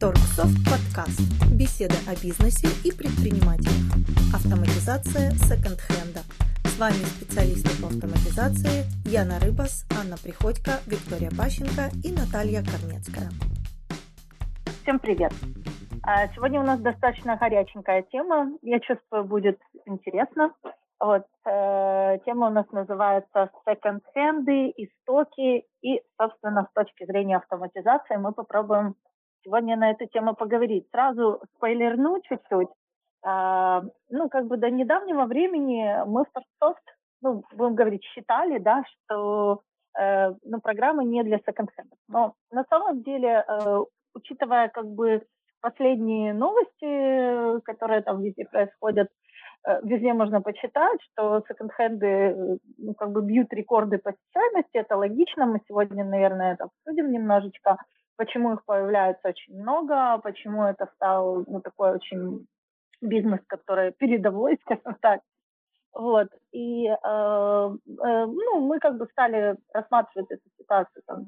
Торксофт подкаст. Беседа о бизнесе и предпринимателях. Автоматизация секонд-хенда. С вами специалисты по автоматизации Яна Рыбас, Анна Приходько, Виктория Пащенко и Наталья Корнецкая. Всем привет! А, сегодня у нас достаточно горяченькая тема. Я чувствую, будет интересно. Вот, э, тема у нас называется секонд-хенды, истоки. И, собственно, с точки зрения автоматизации мы попробуем сегодня на эту тему поговорить. Сразу спойлерну чуть-чуть. А, ну, как бы до недавнего времени мы в Торксофт, ну, будем говорить, считали, да, что э, ну, программы не для секонд-хендов. Но на самом деле, э, учитывая как бы последние новости, которые там везде происходят, э, везде можно почитать, что секонд-хенды ну, как бы бьют рекорды посещаемости, это логично, мы сегодня, наверное, это обсудим немножечко почему их появляется очень много, почему это стал ну, такой очень бизнес, который передовой, скажем так. Вот. И э, э, ну, мы как бы стали рассматривать эту ситуацию там,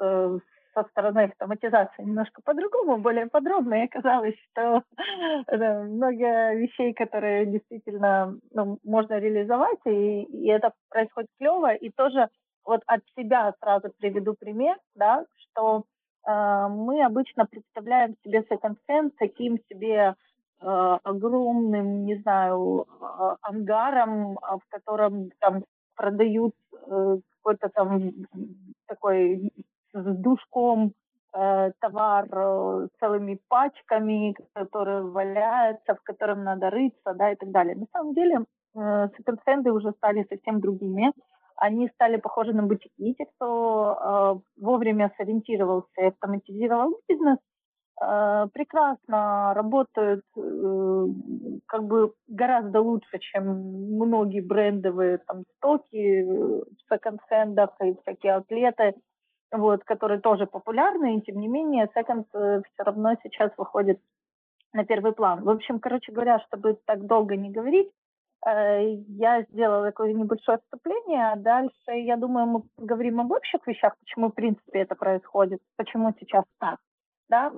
э, со стороны автоматизации немножко по-другому, более подробно, и оказалось, что да, много вещей, которые действительно ну, можно реализовать, и, и это происходит клево, и тоже вот от себя сразу приведу пример, да, что мы обычно представляем себе секонд-хенд таким себе а, огромным, не знаю, а, ангаром, в котором там продают э, какой-то там такой с душком э, товар э, целыми пачками, которые валяются, в котором надо рыться, да, и так далее. На самом деле секонд-хенды уже стали совсем другими они стали похожи на бутики. Те, кто э, вовремя сориентировался и автоматизировал бизнес, э, прекрасно работают э, как бы гораздо лучше, чем многие брендовые там стоки в секонд-хендах и всякие атлеты, вот, которые тоже популярны, и тем не менее секонд э, все равно сейчас выходит на первый план. В общем, короче говоря, чтобы так долго не говорить, Э, я сделала такое небольшое отступление, а дальше, я думаю, мы поговорим об общих вещах, почему, в принципе, это происходит, почему сейчас так, да,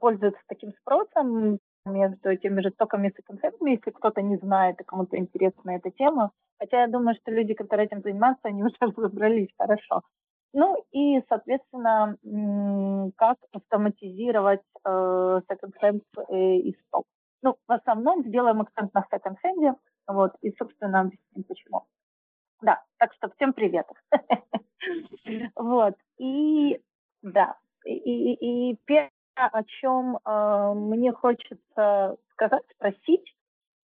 пользуется таким спросом между теми же стоками и секонд если кто-то не знает и кому-то интересна эта тема. Хотя я думаю, что люди, которые этим занимаются, они уже разобрались хорошо. Ну и, соответственно, как автоматизировать э, секонд-хенд э, и сток. Ну, в основном сделаем акцент на секонд-хенде, вот, и, собственно, объясним почему. Да, так что всем привет. Вот, и да, и, первое, о чем э, мне хочется сказать, спросить,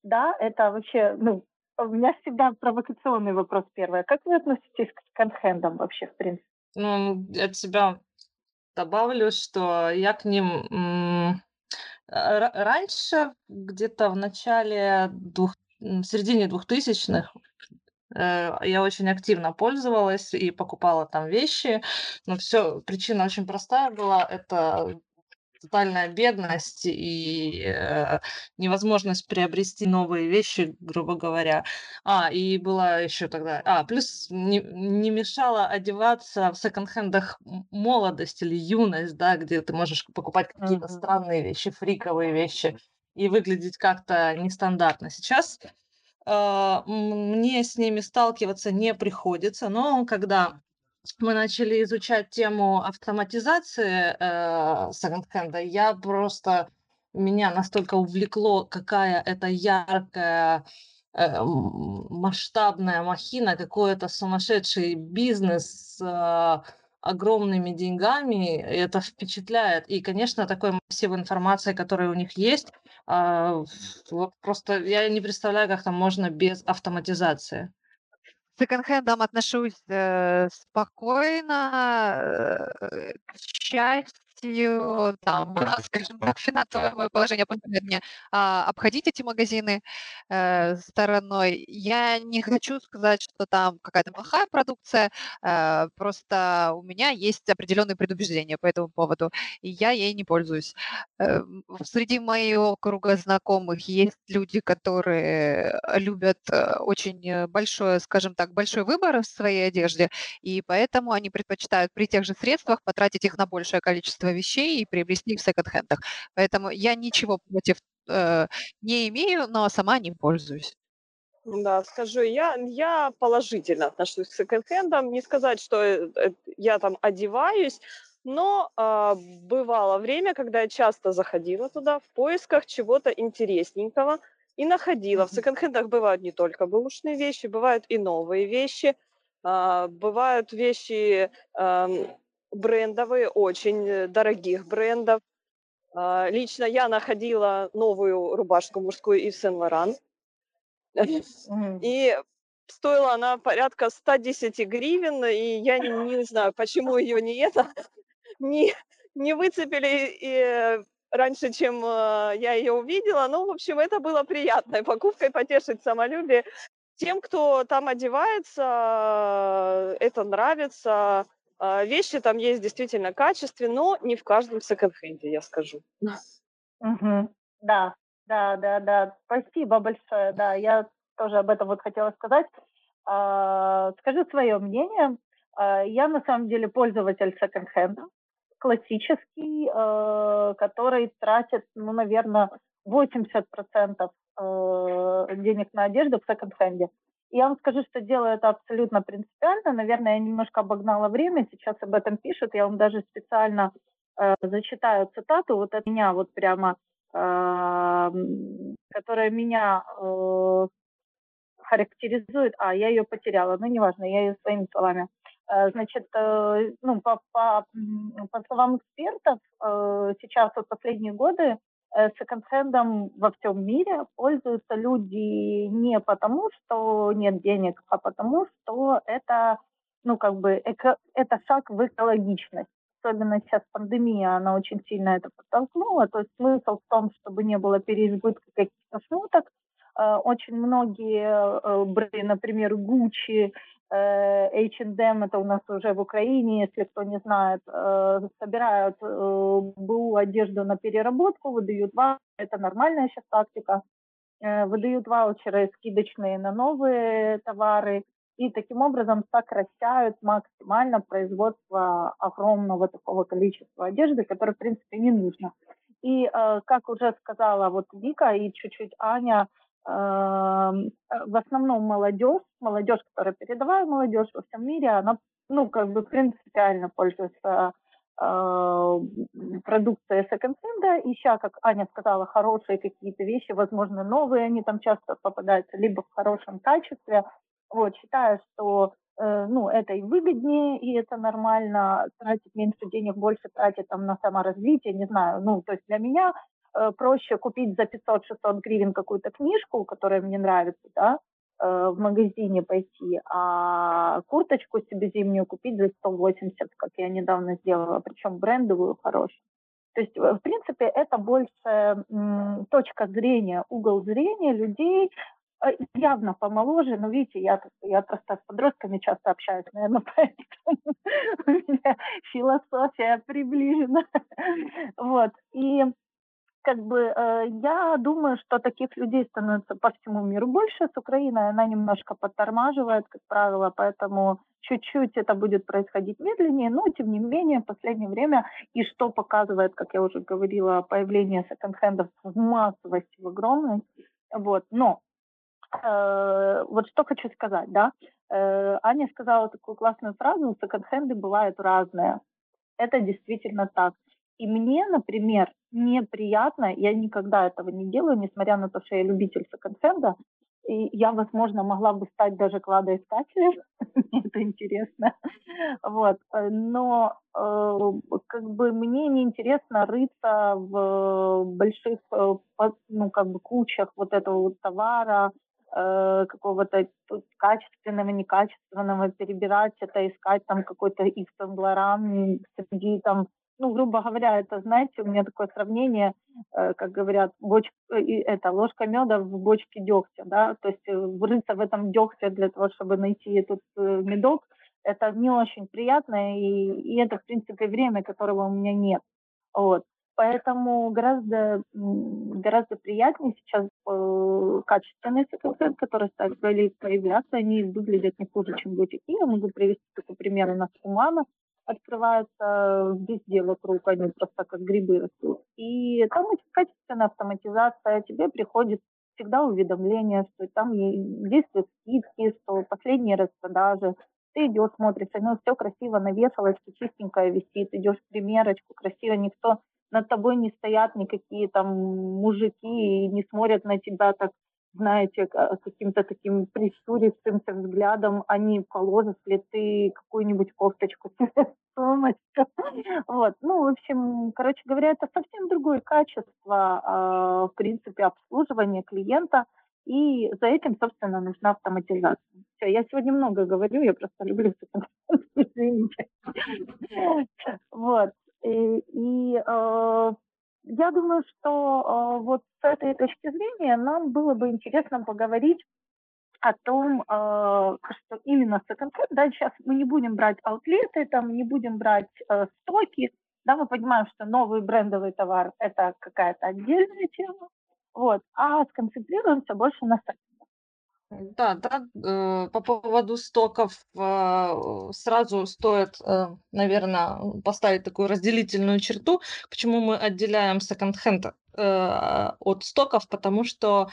да, это вообще, ну, у меня всегда провокационный вопрос первый. Как вы относитесь к секонд-хендам вообще, в принципе? Ну, я тебя добавлю, что я к ним раньше, где-то в начале двух в середине двухтысячных э, я очень активно пользовалась и покупала там вещи, но все причина очень простая была, это тотальная бедность и э, невозможность приобрести новые вещи, грубо говоря. А, и была еще тогда... А, плюс не, не мешало одеваться в секонд-хендах молодость или юность, да, где ты можешь покупать какие-то uh-huh. странные вещи, фриковые вещи и выглядеть как-то нестандартно. Сейчас э, мне с ними сталкиваться не приходится, но когда мы начали изучать тему автоматизации э, секонд-хенда, я просто меня настолько увлекло, какая это яркая э, масштабная махина, какой-то сумасшедший бизнес с э, огромными деньгами, это впечатляет. И, конечно, такой массив информации, который у них есть, а, вот просто я не представляю, как там можно без автоматизации. Секонд-хендам отношусь э, спокойно, э, к счастью, полностью там, скажем так, финансовое положение позволяет мне а, обходить эти магазины э, стороной. Я не хочу сказать, что там какая-то плохая продукция, э, просто у меня есть определенные предубеждения по этому поводу, и я ей не пользуюсь. Э, среди моего круга знакомых есть люди, которые любят э, очень большое, скажем так, большой выбор в своей одежде, и поэтому они предпочитают при тех же средствах потратить их на большее количество количество вещей и приобрести их в секонд-хендах. Поэтому я ничего против э, не имею, но сама не пользуюсь. Да, скажу, я, я положительно отношусь к секонд-хендам. Не сказать, что э, э, я там одеваюсь, но э, бывало время, когда я часто заходила туда в поисках чего-то интересненького и находила. В секонд-хендах бывают не только бэушные вещи, бывают и новые вещи. Э, бывают вещи э, брендовые, очень э, дорогих брендов. Э, лично я находила новую рубашку мужскую из Сен-Лоран и стоила она порядка 110 гривен, и я не, не знаю, почему ее не это, не, не выцепили и раньше, чем э, я ее увидела. Ну, в общем, это было приятной покупкой, потешить самолюбие. Тем, кто там одевается, это нравится. А, вещи там есть действительно качественные, но не в каждом секонд-хенде, я скажу. Угу. Да, да, да, да. Спасибо большое. Да, я тоже об этом вот хотела сказать. А, скажу свое мнение. А, я на самом деле пользователь секонд-хенда, классический, а, который тратит, ну, наверное, 80% а, денег на одежду в секонд-хенде. Я вам скажу, что делаю это абсолютно принципиально. Наверное, я немножко обогнала время, сейчас об этом пишут. Я вам даже специально э, зачитаю цитату. Вот от меня вот прямо которая меня э, характеризует, а я ее потеряла, ну неважно, я ее своими словами. Э, значит, э, ну, по, по, по словам экспертов, сейчас вот последние годы секонд-хендом во всем мире пользуются люди не потому, что нет денег, а потому, что это, ну, как бы, эко, это шаг в экологичность особенно сейчас пандемия, она очень сильно это подтолкнула. То есть смысл в том, чтобы не было переизбытка каких-то шмоток. Э, очень многие э, бренды, например, Gucci, э, H&M, это у нас уже в Украине, если кто не знает, собирают БУ одежду на переработку, выдают вам, это нормальная сейчас тактика, выдают ваучеры скидочные на новые товары, и таким образом сокращают максимально производство огромного такого количества одежды, которое, в принципе, не нужно. И, э, как уже сказала вот Вика и чуть-чуть Аня, э, в основном молодежь, молодежь, которая передовая молодежь во всем мире, она, ну, как бы принципиально пользуется э, продукцией секонд-хенда, ища, как Аня сказала, хорошие какие-то вещи, возможно, новые, они там часто попадаются, либо в хорошем качестве, вот, считаю, что э, ну, это и выгоднее, и это нормально, тратить меньше денег, больше тратить там на саморазвитие, не знаю, ну, то есть для меня э, проще купить за 500-600 гривен какую-то книжку, которая мне нравится, да, э, в магазине пойти, а курточку себе зимнюю купить за 180, как я недавно сделала, причем брендовую, хорошую. То есть, в принципе, это больше точка зрения, угол зрения людей, Э, явно помоложе, но видите, я, я просто с подростками часто общаюсь, наверное, поэтому у меня философия приближена. Вот. И как бы э, я думаю, что таких людей становится по всему миру больше. С Украиной она немножко подтормаживает, как правило, поэтому чуть-чуть это будет происходить медленнее, но тем не менее в последнее время, и что показывает, как я уже говорила, появление секонд-хендов в массовости, в огромной, вот. Но Э, вот что хочу сказать, да. Э, Аня сказала такую классную фразу, секонд-хенды бывают разные. Это действительно так. И мне, например, неприятно, я никогда этого не делаю, несмотря на то, что я любитель секонд-хенда, и я, возможно, могла бы стать даже кладоискателем, мне это интересно, вот, но э, как бы мне не интересно рыться в больших, э, ну, как бы кучах вот этого вот товара, э, какого-то качественного, некачественного, перебирать это, искать там какой-то их среди там, ну, грубо говоря, это, знаете, у меня такое сравнение, э, как говорят, бочка, э, это ложка меда в бочке дегтя, да, то есть э, врыться в этом дегте для того, чтобы найти этот медок, это не очень приятно, и, и это, в принципе, время, которого у меня нет. Вот. Поэтому гораздо, гораздо приятнее сейчас качественные секонд которые стали появляться. Они выглядят не хуже, чем бутики. Я могу привести такой пример. У нас у мамы открываются везде вокруг, они просто как грибы растут. И там очень качественная автоматизация, тебе приходит всегда уведомление, что там действуют скидки, что последние распродажи. Ты идешь, смотришь, оно все красиво навешалось, чистенькое висит, идешь в примерочку, красиво, никто над тобой не стоят никакие там мужики и не смотрят на тебя так знаете, каким-то таким прищурившимся взглядом, они положат ли ты какую-нибудь кофточку себе сумочку. Вот. Ну, в общем, короче говоря, это совсем другое качество, э, в принципе, обслуживания клиента, и за этим, собственно, нужна автоматизация. Все, я сегодня много говорю, я просто люблю извините. Вот. И, и э, я думаю, что э, вот с этой точки зрения нам было бы интересно поговорить о том, э, что именно секонд-хенд, да, сейчас мы не будем брать аутлеты, там, не будем брать э, стоки, да, мы понимаем, что новый брендовый товар – это какая-то отдельная тема, вот, а сконцентрируемся больше на секонд да, да, э, по поводу стоков э, сразу стоит, э, наверное, поставить такую разделительную черту, почему мы отделяем секонд-хенд от стоков, потому что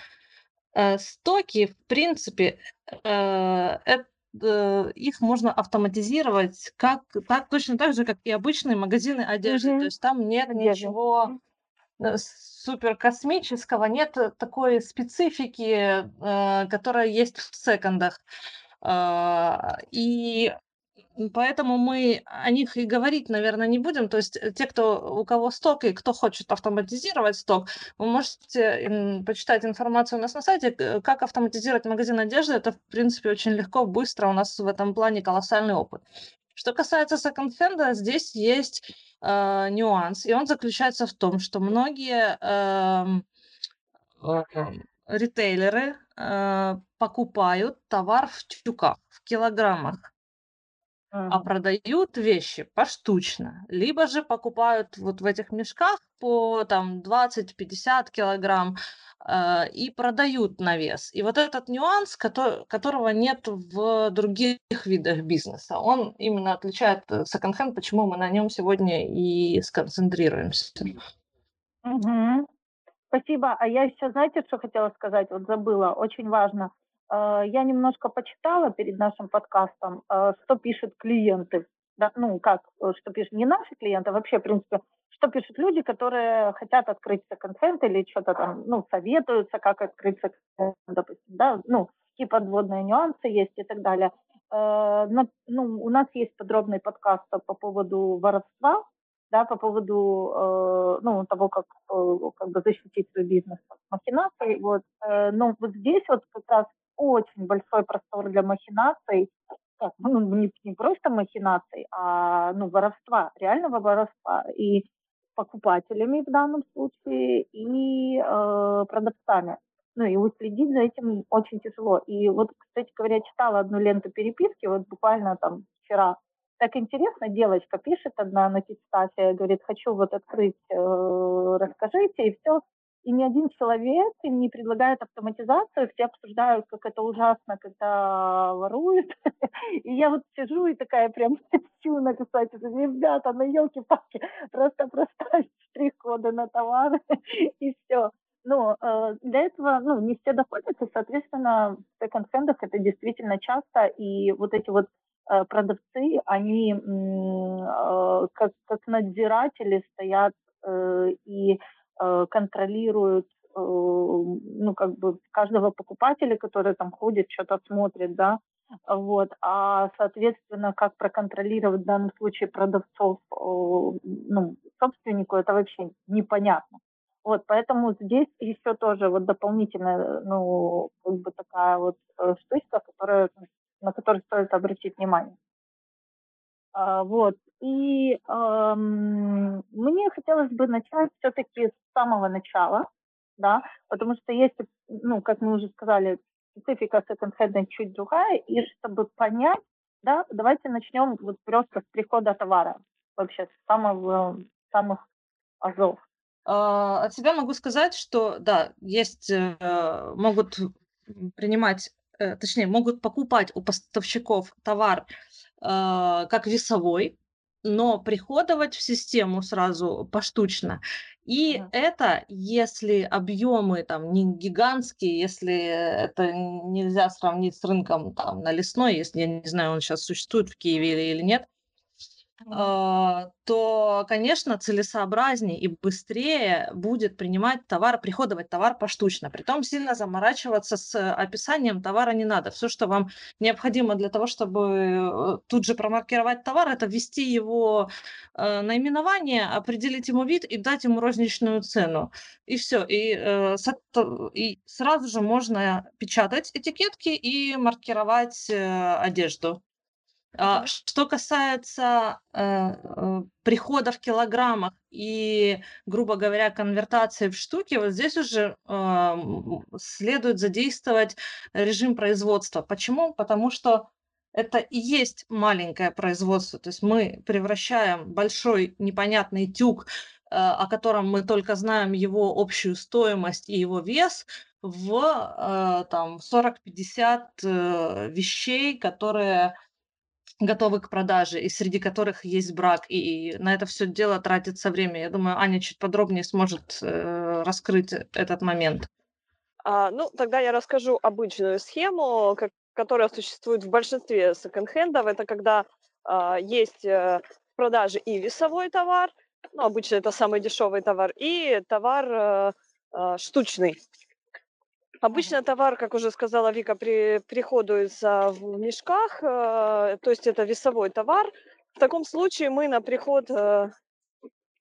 стоки, в принципе, их можно автоматизировать как, так, точно так же, как и обычные магазины одежды. То есть там нет ничего Э, супер космического, нет такой специфики, э, которая есть в секондах. А, и поэтому мы о них и говорить, наверное, не будем. То есть э, те, кто, у кого сток и кто хочет автоматизировать сток, вы можете почитать информацию у нас на сайте, как автоматизировать магазин одежды. Это, в принципе, очень легко, быстро. У нас в этом плане колоссальный опыт. Что касается секонд-хенда, здесь есть э, нюанс, и он заключается в том, что многие э, э, ритейлеры э, покупают товар в тюках, в килограммах а продают вещи поштучно, либо же покупают вот в этих мешках по там 20-50 килограмм э, и продают на вес. И вот этот нюанс, который, которого нет в других видах бизнеса, он именно отличает э, секонд-хенд, почему мы на нем сегодня и сконцентрируемся. Угу. Спасибо. А я еще, знаете, что хотела сказать? Вот забыла. Очень важно. Э, я немножко почитала перед нашим подкастом, э, что пишут клиенты. Да, ну, как, э, что пишут не наши клиенты, а вообще, в принципе, что пишут люди, которые хотят открыть секонд или что-то там, ну, советуются, как открыть секонд допустим, да, ну, какие подводные нюансы есть и так далее. Но, ну, у нас есть подробный подкаст по поводу воровства, да, по поводу ну, того, как, как бы защитить свой бизнес от махинаций. Вот. Но вот здесь вот как раз очень большой простор для махинаций, как, ну, не, не просто махинаций, а ну, воровства, реального воровства. И покупателями в данном случае, и э, продавцами. Ну и уследить за этим очень тяжело. И вот, кстати говоря, читала одну ленту переписки, вот буквально там вчера. Так интересно, девочка пишет одна на Китстафе, говорит, хочу вот открыть, э, расскажите, и все и ни один человек им не предлагает автоматизацию, все обсуждают, как это ужасно, когда воруют. И я вот сижу и такая прям хочу написать, ребята, на елки-палки, просто просто штрих-коды на товары и все. Ну, э, для этого, ну, не все доходят, и, соответственно, в секонд-хендах это действительно часто, и вот эти вот э, продавцы, они э, как, как надзиратели стоят и контролируют э, ну, как бы каждого покупателя, который там ходит, что-то смотрит, да, вот, а, соответственно, как проконтролировать в данном случае продавцов, э, ну, собственнику, это вообще непонятно. Вот, поэтому здесь еще тоже вот дополнительная, ну, как бы такая вот штучка, которая, на которую стоит обратить внимание. А, вот. И эм, мне хотелось бы начать все-таки с самого начала, да, потому что есть, ну, как мы уже сказали, специфика секонд-хенда чуть другая, и чтобы понять, да, давайте начнем вот просто с прихода товара, вообще с самого, самых азов. А, от себя могу сказать, что да, есть, э, могут принимать, э, точнее, могут покупать у поставщиков товар как весовой, но приходовать в систему сразу поштучно. И Мгм. это, если объемы там не гигантские, если это нельзя сравнить с рынком там на лесной, если я не знаю, он сейчас существует в Киеве или, или нет, а, то, конечно, целесообразнее и быстрее будет принимать товар, приходовать товар поштучно. Притом сильно заморачиваться с описанием товара не надо. Все, что вам необходимо для того, чтобы э, тут же промаркировать товар, это ввести его э, наименование, определить ему вид и дать ему розничную цену. И все. И, э, и сразу же можно печатать этикетки и маркировать э, одежду. А. Что касается э, э, прихода в килограммах и, грубо говоря, конвертации в штуки, вот здесь уже а, следует задействовать режим производства. Почему? Потому что это и есть маленькое производство. То есть мы превращаем большой непонятный тюк, э, о котором мы только знаем его общую стоимость и его вес, в там 40-50 э, вещей, которые готовы к продаже, и среди которых есть брак, и на это все дело тратится время. Я думаю, Аня чуть подробнее сможет э, раскрыть этот момент. А, ну, тогда я расскажу обычную схему, как- которая существует в большинстве секонд-хендов. Это когда а, есть э, в продаже и весовой товар, ну, обычно это самый дешевый товар, и товар а, штучный. Обычно товар, как уже сказала Вика, при, приходуется в мешках, э, то есть это весовой товар. В таком случае мы на приход э,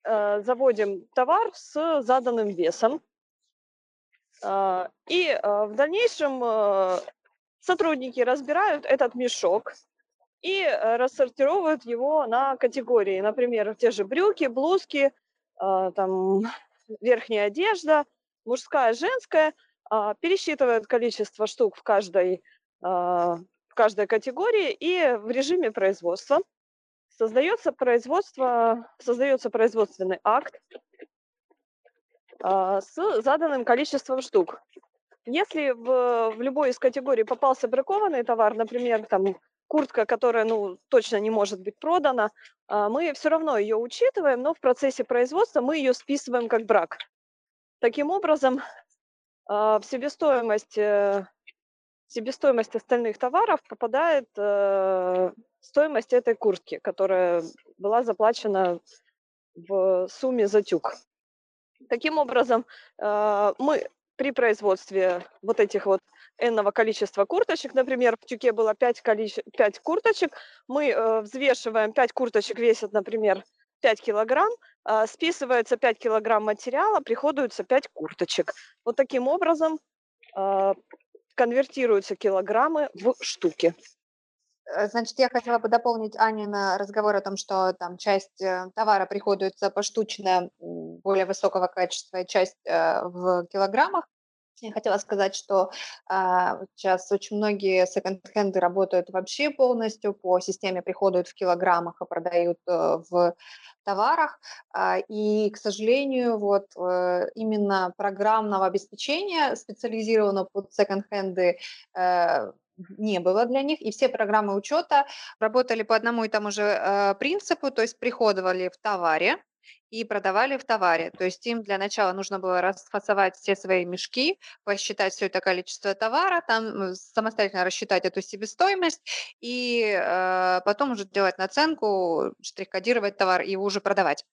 э, заводим товар с заданным весом. А, И э, в дальнейшем э, сотрудники разбирают этот мешок и э, рассортировывают его на категории. Например, те же брюки, блузки, а, там, верхняя одежда, мужская, женская. А, Пересчитывают количество штук в каждой, а, в каждой категории и в режиме производства создается производство, создается производственный акт а, с заданным количеством штук. Если в, в любой из категорий попался бракованный товар, например, там куртка, которая ну, точно не может быть продана, мы все равно ее учитываем, но в процессе производства мы ее списываем как брак. Таким образом, в себестоимость, э, себестоимость остальных товаров попадает э, стоимость этой куртки, которая была заплачена в сумме за тюк. Таким образом, э, мы при производстве вот этих вот энного количества курточек, например, в тюке было 5, количе... 5 курточек, мы взвешиваем, 5 курточек весят, например, 5 килограмм, а, списывается 5 килограмм материала, приходуется 5 курточек. Вот таким образом а, конвертируются килограммы в штуки. Э, Значит, я хотела бы дополнить Анина разговор о том, что там часть э, товара приходуется поштучно более высокого качества, часть э, в килограммах. Я хотела сказать, что а, сейчас очень многие секонд-хенды работают вообще полностью по системе приходуют в килограммах и продают э, в товарах. А, И, к сожалению, вот э, именно программного обеспечения, специализированного под секонд-хенды, э, не было для них, и все программы учета работали по одному и тому же э, принципу, то есть приходовали в товаре и продавали в товаре. То есть им для начала нужно было расфасовать все свои мешки, посчитать все это количество товара, там э, самостоятельно рассчитать эту себестоимость, и э, потом уже делать наценку, штрих-кодировать товар и его уже продавать.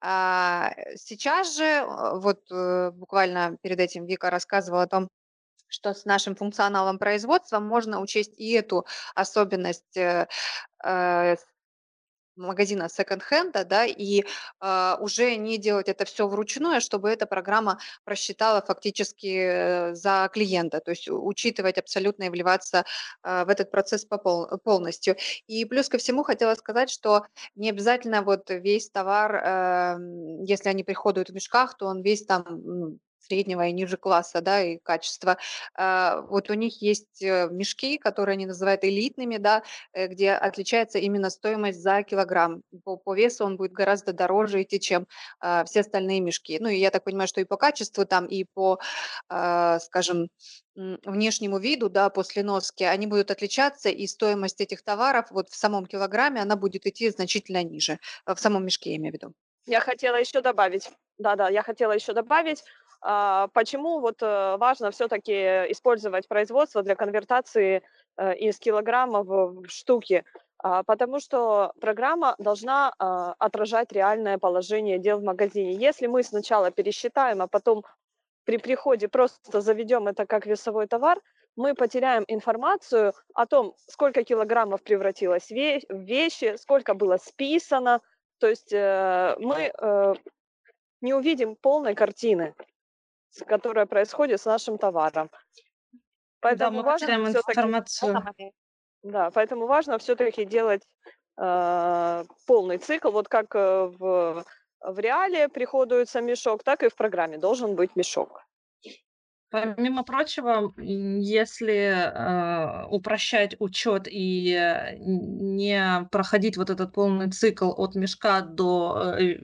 А, сейчас же, э, вот э, буквально перед этим Вика рассказывала о том, что с нашим функционалом производства можно учесть и эту особенность э, э, магазина секонд-хенда, да, и а, уже не делать это все вручную, а чтобы эта программа просчитала фактически э, за клиента, то есть учитывать абсолютно и вливаться а, в этот процесс по пол- полностью. И плюс ко всему хотела сказать, что не обязательно вот весь товар, эм, если они приходят в мешках, то он весь там среднего и ниже класса, да, и качества. А, вот у них есть э, мешки, которые они называют элитными, да, э, где отличается именно стоимость за килограмм. По, по весу он будет гораздо дороже идти, чем а, все остальные мешки. Ну, и я так понимаю, что и по качеству там, и по, а, скажем, внешнему виду, да, после носки, они будут отличаться, и стоимость этих товаров вот в самом килограмме, она будет идти значительно ниже, э, в самом мешке, я имею в виду. Я хотела еще добавить, да-да, я хотела еще добавить, почему вот э, важно все-таки использовать производство для конвертации э, из килограммов в штуки, а, потому что программа должна а, отражать реальное положение дел в магазине. Если мы сначала пересчитаем, а потом при приходе просто заведем это как весовой товар, мы потеряем информацию о том, сколько килограммов превратилось в вещи, сколько было списано. То есть э, мы не увидим полной картины, которая происходит с нашим товаром. Поэтому да, мы важно информацию. Да, поэтому важно все-таки делать э, полный цикл, вот как э, в в реале приходуется мешок, так и в программе должен быть мешок. Помимо прочего, если э, упрощать учет и э, не проходить вот этот полный цикл от мешка до э,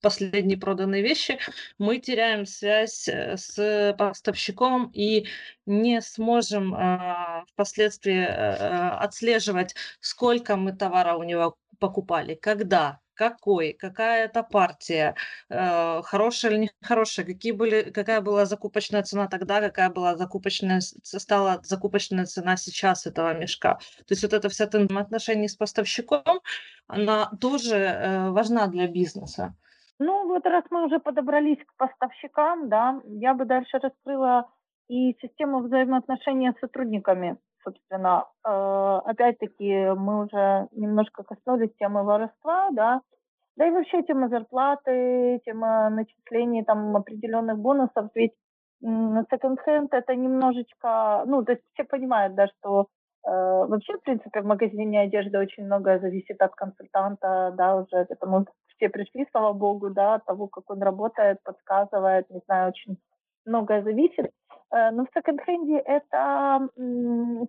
последней проданной вещи, мы теряем связь э, с поставщиком и не сможем э, впоследствии э, отслеживать, сколько мы товара у него покупали, когда, какой, какая это партия, э, хорошая или нехорошая, какие были, какая была закупочная цена тогда, какая была закупочная, стала закупочная цена сейчас этого мешка. То есть вот эта вся отношения с поставщиком, она тоже э, важна для бизнеса. Ну вот раз мы уже подобрались к поставщикам, да, я бы дальше раскрыла и систему взаимоотношений с сотрудниками собственно, э, опять-таки мы уже немножко коснулись темы воровства, да, да и вообще тема зарплаты, тема начислений там определенных бонусов, ведь секонд-хенд это немножечко, ну, то есть все понимают, да, что э, вообще, в принципе, в магазине одежды очень многое зависит от консультанта, да, уже к этому все пришли, слава богу, да, от того, как он работает, подсказывает, не знаю, очень многое зависит. Э, но в секонд-хенде это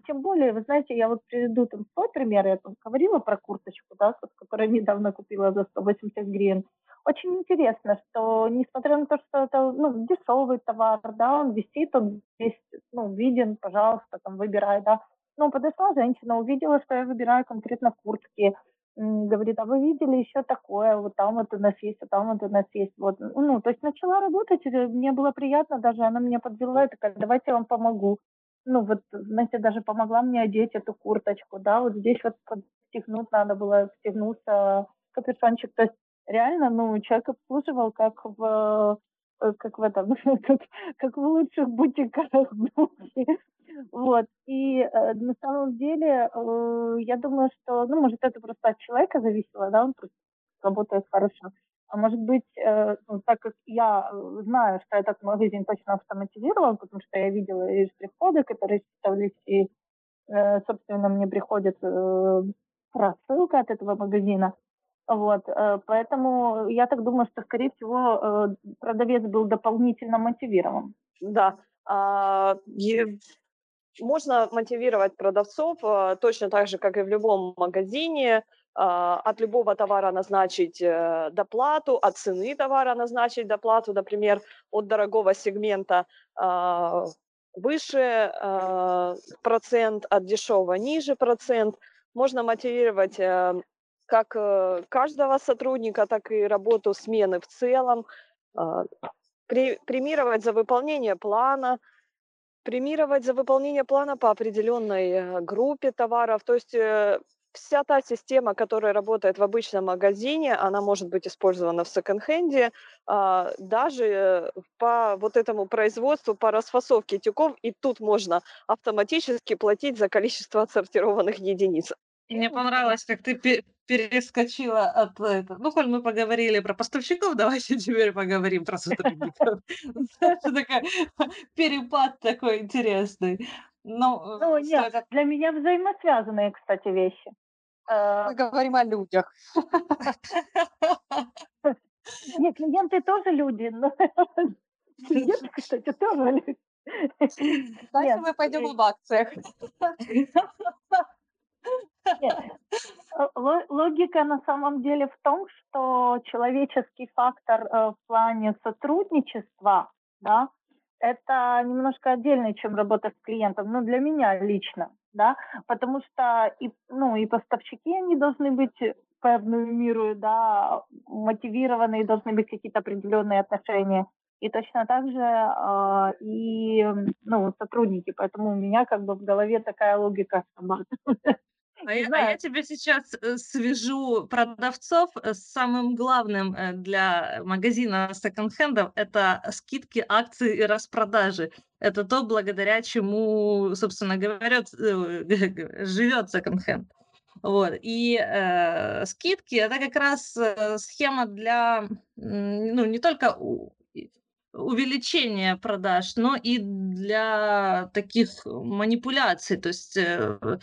тем более, вы знаете, я вот приведу там свой пример, я там говорила про курточку, да, которую недавно купила за 180 гривен. Очень интересно, что несмотря на то, что это ну, дешевый товар, да, он висит, он весь, ну, виден, пожалуйста, там выбирай, да. Но подошла женщина, увидела, что я выбираю конкретно куртки, говорит, а вы видели еще такое, вот там вот у нас есть, а там вот у нас есть, вот, ну, то есть начала работать, мне было приятно даже, она меня подвела и такая, давайте я вам помогу. Ну, вот, знаете, даже помогла мне одеть эту курточку, да, вот здесь вот подстегнуть надо было, стегнуться капюшончик, то есть реально, ну, человек обслуживал как в Э, как в этом, как, как в лучших бутиках. Вот. И э, на самом деле, э, я думаю, что, ну, может, это просто от человека зависело, да, он просто работает хорошо. А может быть, э, ну, так как я э, знаю, что этот магазин точно автоматизирован, потому что я видела и штрих-коды, которые считались, и, э, собственно, мне приходит э, рассылка от этого магазина, вот, э, поэтому я так думаю, что, скорее всего, э, продавец был дополнительно мотивирован. Да, а, можно мотивировать продавцов э, точно так же, как и в любом магазине, а, от любого товара назначить доплату, от цены товара назначить доплату, например, от дорогого сегмента а, выше процент, от дешевого ниже процент. Можно мотивировать как э, каждого сотрудника, так и работу смены в целом, а, премировать за выполнение плана, премировать за выполнение плана по определенной э, группе товаров. То есть э, вся та система, которая работает в обычном магазине, она может быть использована в секонд-хенде, а, даже по вот этому производству, по расфасовке тюков, и тут можно автоматически платить за количество отсортированных единиц. Мне понравилось, как ты перескочила от этого. Ну, коль мы поговорили про поставщиков, давайте теперь поговорим про сотрудников. перепад такой интересный. Ну, ну нет, для меня взаимосвязанные, кстати, вещи. Э, мы говорим о людях. Нет, клиенты тоже люди, но Нет, кстати, тоже. Дальше мы пойдем в акциях. Нет. Логика на самом деле в том, что человеческий фактор э, в плане сотрудничества, да, это немножко отдельно, чем работа с клиентом, ну, для меня лично, да, потому что и, ну, и поставщики, они должны быть певную миру, да, мотивированные, должны быть какие-то определенные отношения. И точно так же э, и ну, сотрудники. Поэтому у меня как бы в голове такая логика. А я, а я тебе сейчас э, свяжу продавцов э, с самым главным э, для магазина секонд-хендов. Это скидки, акции и распродажи. Это то, благодаря чему, собственно говоря, живет секонд-хенд. Вот. И э, скидки это как раз схема для ну, не только увеличения продаж, но и для таких манипуляций. То есть э, Э,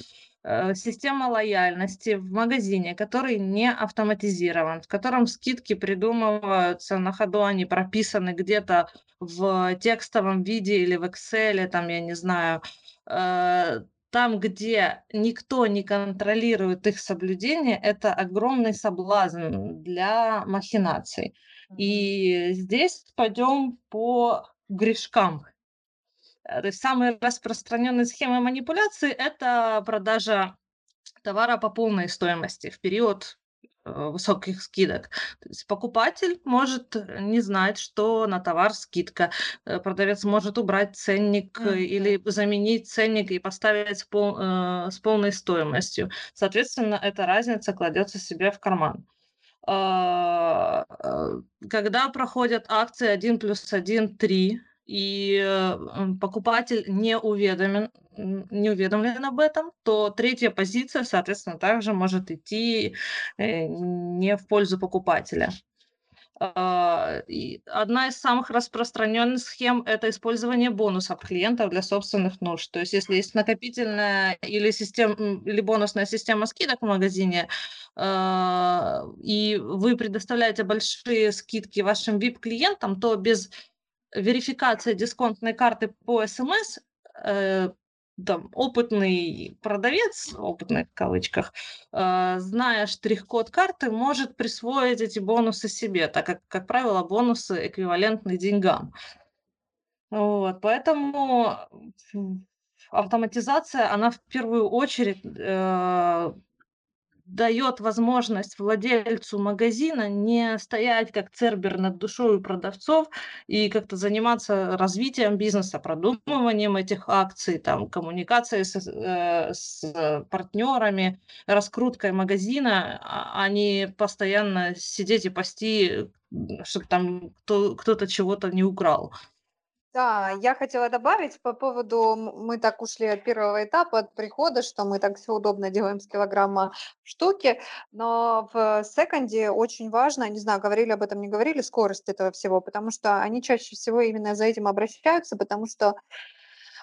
система лояльности в магазине, который не автоматизирован, в котором скидки придумываются на ходу, они прописаны где-то в текстовом виде или в Excel, там, я не знаю, э, там, где никто не контролирует их соблюдение, это огромный соблазн для махинаций. И здесь пойдем по грешкам. Э, то есть самые распространенные схемы манипуляции – это продажа товара по полной стоимости в период э, высоких скидок. То есть покупатель может не знать, что на товар скидка. Э, продавец может убрать ценник mm-hmm. или заменить ценник и поставить с, пол, э, с полной стоимостью. Соответственно, эта разница кладется себе в карман. А, когда проходят акции 1 плюс 1, 3, и покупатель не уведомен, не уведомлен об этом, то третья позиция, соответственно, также может идти э, не в пользу покупателя. А, одна из самых распространенных схем – это использование бонусов клиентов для собственных нужд. То есть если есть накопительная или, систем, или бонусная система скидок в магазине, а, и вы предоставляете большие скидки вашим VIP-клиентам, то без верификация дисконтной карты по СМС, э, опытный продавец, опытный в кавычках, э, зная штрих-код карты, может присвоить эти бонусы себе, так как, как правило, бонусы эквивалентны деньгам. Вот, поэтому автоматизация, она в первую очередь э, дает возможность владельцу магазина не стоять как цербер над душой продавцов и как-то заниматься развитием бизнеса, продумыванием этих акций, там, коммуникацией с, э, с партнерами, раскруткой магазина, а, а не постоянно сидеть и пасти, чтобы там кто, кто-то чего-то не украл. Да, я хотела добавить по поводу, мы так ушли от первого этапа, от прихода, что мы так все удобно делаем с килограмма в штуке, но в секонде очень важно, не знаю, говорили об этом, не говорили, скорость этого всего, потому что они чаще всего именно за этим обращаются, потому что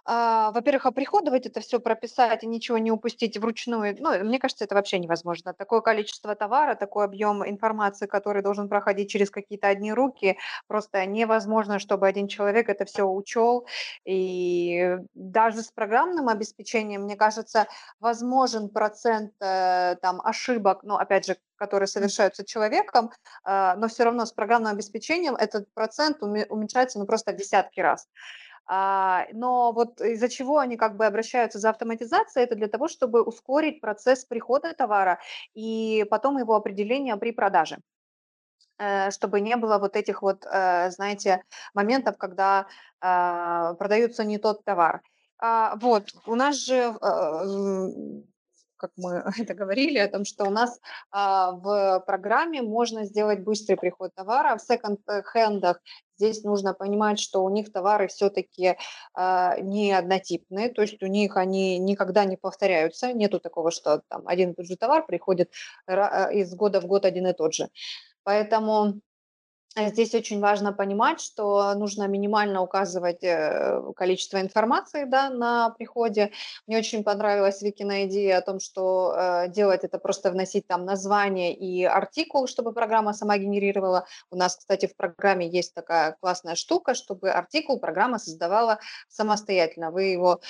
во-первых, оприходовать это все, прописать и ничего не упустить вручную, ну, мне кажется, это вообще невозможно. Такое количество товара, такой объем информации, который должен проходить через какие-то одни руки, просто невозможно, чтобы один человек это все учел. И даже с программным обеспечением, мне кажется, возможен процент э, там ошибок, ну, опять же, которые совершаются человеком, э, но все равно с программным обеспечением этот процент уменьшается ну, просто в десятки раз. А, но вот из-за чего они как бы обращаются за автоматизацией, это для того, чтобы ускорить процесс прихода товара и потом его определения при продаже э, чтобы не было вот этих вот, э, знаете, моментов, когда а, продается не тот товар. А, вот, у нас же как мы это говорили, о том, что у нас в программе можно сделать быстрый приход товара. В секонд-хендах здесь нужно понимать, что у них товары все-таки а, не однотипные, то есть у них они никогда не повторяются. Нету такого, что там один и тот же товар приходит а, из года в год один и тот же. Поэтому Э, здесь очень важно понимать, что нужно минимально указывать э, количество информации да, на приходе. Мне очень понравилась Викина идея о том, что э, делать это просто вносить там название и артикул, чтобы программа сама генерировала. У нас, кстати, в программе есть такая классная штука, чтобы артикул программа создавала самостоятельно. Вы его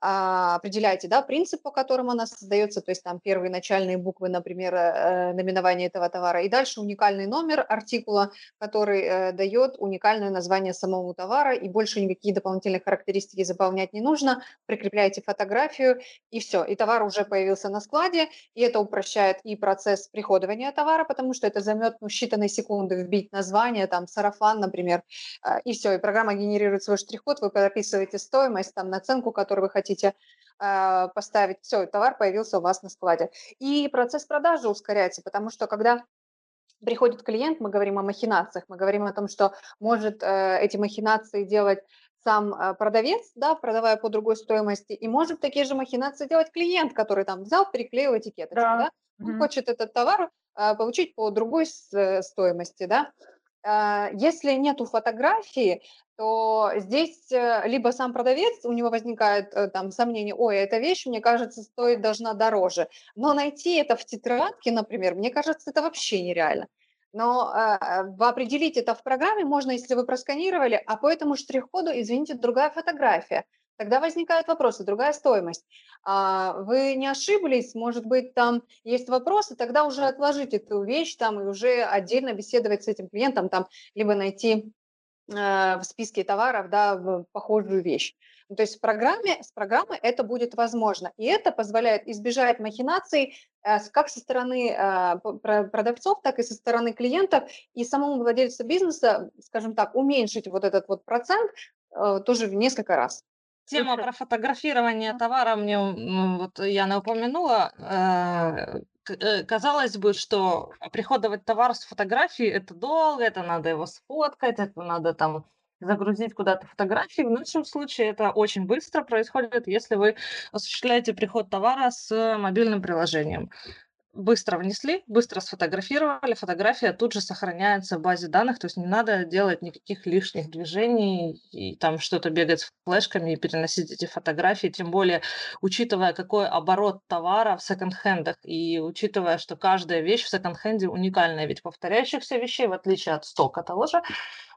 а, определяете, да, принцип, по которому она создается, то есть там первые начальные буквы, например, э, наименование этого товара, и дальше уникальный номер артикула, который э, дает уникальное название самому товара, и больше никакие дополнительные характеристики заполнять не нужно, прикрепляете фотографию, и все, и товар уже появился на складе, и это упрощает и процесс приходования товара, потому что это займет ну, считанные секунды вбить название, там, сарафан, например, э, и все, и программа генерирует свой штрих-код, вы прописываете стоимость, там, наценку, которую вы хотите э, поставить, все, товар появился у вас на складе. И процесс продажи ускоряется, потому что когда приходит клиент, мы говорим о махинациях, мы говорим о том, что может э, эти махинации делать сам э, продавец, да, продавая по другой стоимости, и может такие же махинации делать клиент, который там взял, переклеил этикеточку, да, да? он mm-hmm. хочет этот товар э, получить по другой с, стоимости, да, если нету фотографии, то здесь э, либо сам продавец, у него возникает э, там сомнение, ой, эта вещь, мне кажется, стоит должна дороже. Но найти это в тетрадке, например, мне кажется, это вообще нереально. Но э, определить это в программе можно, если вы просканировали, а по этому штрих-коду, извините, другая фотография. Тогда возникают вопросы, другая стоимость. А вы не ошиблись, может быть, там есть вопросы, тогда уже отложить эту вещь там и уже отдельно беседовать с этим клиентом, там, либо найти э, в списке товаров да, похожую вещь. То есть в программе, с программой это будет возможно. И это позволяет избежать махинаций э, как со стороны э, продавцов, так и со стороны клиентов, и самому владельцу бизнеса, скажем так, уменьшить вот этот вот процент тоже в несколько раз. Тема про фотографирование товара мне, вот Яна упомянула. Э, э, казалось бы, что приходовать товар с фотографией это долго, это надо его сфоткать, это надо там загрузить куда-то фотографии. В нашем случае это очень быстро происходит, если вы осуществляете приход товара с мобильным приложением быстро внесли, быстро сфотографировали, фотография тут же сохраняется в базе данных, то есть не надо делать никаких лишних движений и там что-то бегать с флешками и переносить эти фотографии, тем более учитывая, какой оборот товара в секонд-хендах и учитывая, что каждая вещь в секонд-хенде уникальная, ведь повторяющихся вещей, в отличие от стока того же,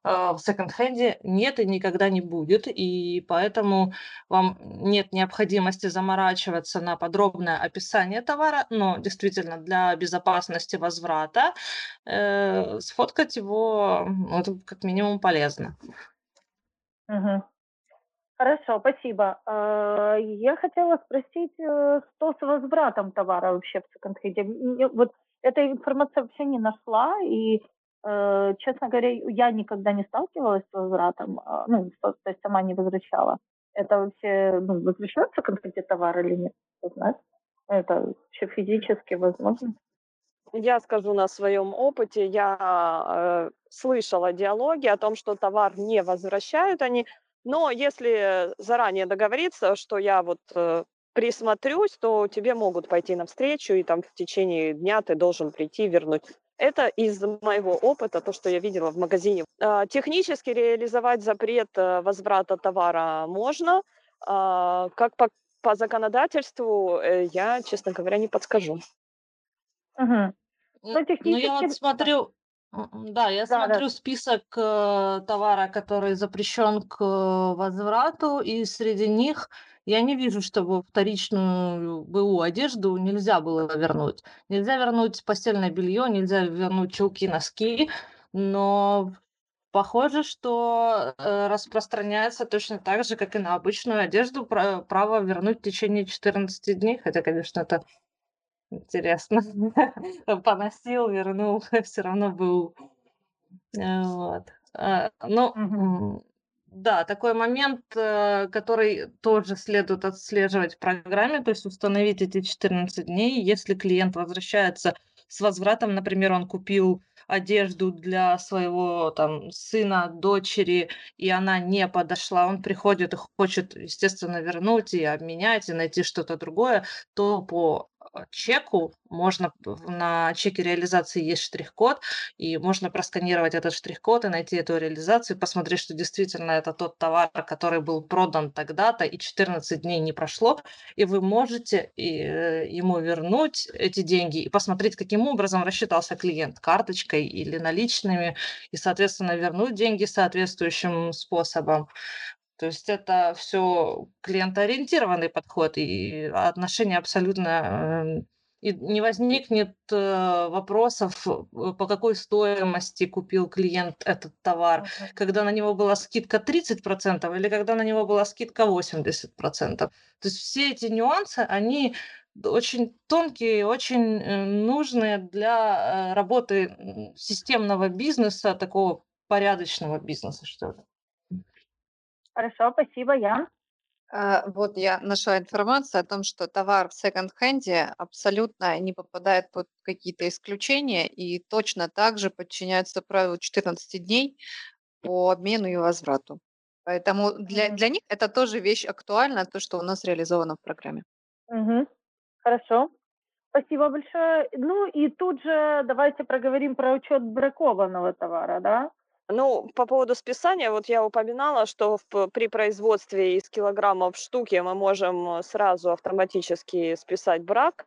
в секонд-хенде нет и никогда не будет, и поэтому вам нет необходимости заморачиваться на подробное описание товара, но действительно для безопасности возврата э, сфоткать его это как минимум полезно. Угу. Хорошо, спасибо. А, я хотела спросить, э, что с возвратом товара вообще в секонд-хенде? Вот эта информация вообще не нашла, и честно говоря, я никогда не сталкивалась с возвратом, а, ну, то есть сама не возвращала. Это вообще, ну, возвращается конкретный товар или нет, кто знает. Это вообще физически возможно. Я скажу на своем опыте, я э, слышала диалоги о том, что товар не возвращают они, но если заранее договориться, что я вот э, присмотрюсь, то тебе могут пойти навстречу, и там в течение дня ты должен прийти, вернуть это из моего опыта, то, что я видела в магазине. А, технически реализовать запрет э, возврата товара можно. А, как по, по законодательству, э, я, честно говоря, не подскажу. Угу. Ну, ну, я вот смотрю, да, я да, смотрю да. список э, товара, который запрещен к возврату, и среди них я не вижу, чтобы вторичную БУ одежду нельзя было вернуть. Нельзя вернуть постельное белье, нельзя вернуть чулки, носки, но похоже, что э, распространяется точно так же, как и на обычную одежду, право вернуть в течение 14 дней, хотя, конечно, это интересно. Поносил, вернул, все равно был. Э, вот. Ну, да, такой момент, э, который тоже следует отслеживать в программе, то есть установить эти 14 дней. Если клиент возвращается с возвратом, например, он купил одежду для своего там сына, дочери, и она не подошла, он приходит и хочет, естественно, вернуть и обменять, и найти что-то другое, то по чеку, можно на чеке реализации есть штрих-код, и можно просканировать этот штрих-код и найти эту реализацию, посмотреть, что действительно это тот товар, который был продан тогда-то, и 14 дней не прошло, и вы можете и, э, ему вернуть эти деньги и посмотреть, каким образом рассчитался клиент, карточкой или наличными, и, соответственно, вернуть деньги соответствующим способом. То есть это все клиентоориентированный подход, и отношения абсолютно эм, и не возникнет э, вопросов, э, по какой стоимости купил клиент этот товар, uh-huh. когда на него была скидка 30% или когда на него была скидка 80%. То есть все эти нюансы, они очень тонкие, очень э, нужные для работы системного бизнеса, такого порядочного бизнеса, что ли. Хорошо, спасибо, Ян. А, Вот я нашла информацию о том, что товар в секонд-хенде абсолютно не попадает под какие-то исключения и точно так же подчиняется правилу 14 дней по обмену и возврату. Поэтому для, для них это тоже вещь актуальна, то, что у нас реализовано в программе. Угу. Хорошо. Спасибо большое. Ну и тут же давайте проговорим про учет бракованного товара, да? Ну, по поводу списания, вот я упоминала, что в, при производстве из килограммов штуки мы можем э, сразу автоматически списать брак.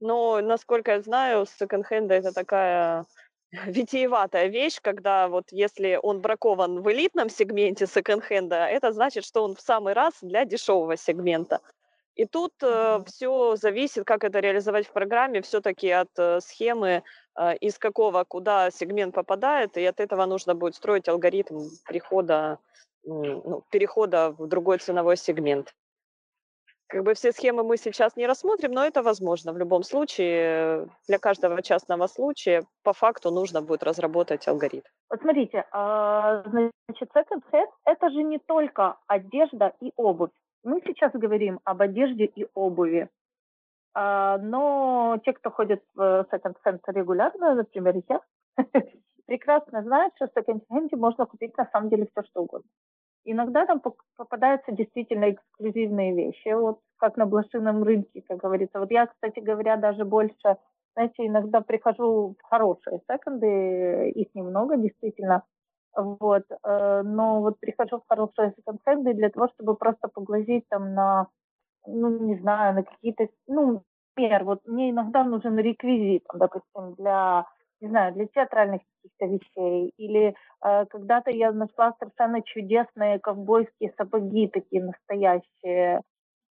Но, насколько я знаю, секонд-хенда это такая витиеватая вещь, когда вот если он бракован в элитном сегменте секонд-хенда, это значит, что он в самый раз для дешевого сегмента. И тут э, все зависит, как это реализовать в программе, все-таки от э, схемы, э, из какого куда сегмент попадает, и от этого нужно будет строить алгоритм прихода, ну, перехода в другой ценовой сегмент. Как бы все схемы мы сейчас не рассмотрим, но это возможно. В любом случае, для каждого частного случая по факту нужно будет разработать алгоритм. Вот смотрите, а, значит, second hand – это же не только одежда и обувь. Мы сейчас говорим об одежде и обуви. А, но те, кто ходит в секонд-хенд регулярно, например, я, прекрасно знают, что в секонд-хенде можно купить на самом деле все, что угодно. Иногда там попадаются действительно эксклюзивные вещи, вот как на блошином рынке, как говорится. Вот я, кстати говоря, даже больше, знаете, иногда прихожу в хорошие секонды, их немного действительно, вот. Э, но вот прихожу в хорошие секонд-хенды для того, чтобы просто поглазеть там на, ну, не знаю, на какие-то, ну, например, вот мне иногда нужен реквизит, допустим, для, не знаю, для театральных каких-то вещей. Или э, когда-то я нашла совершенно чудесные ковбойские сапоги, такие настоящие,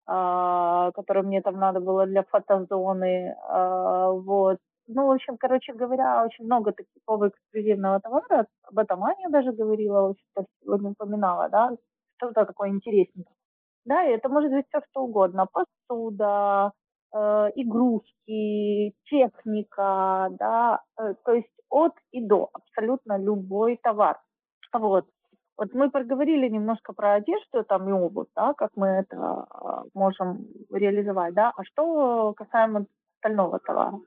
э, которые мне там надо было для фотозоны. Э, вот ну, в общем, короче говоря, очень много такого эксклюзивного товара. Об этом Аня даже говорила, сегодня упоминала, да, что-то такое интересненькое. Да, и это может быть все что угодно. Посуда, э, игрушки, техника, да, э, то есть от и до, абсолютно любой товар. Вот. Вот мы проговорили немножко про одежду там и обувь, да, как мы это э, можем реализовать, да. А что касаемо остального товара?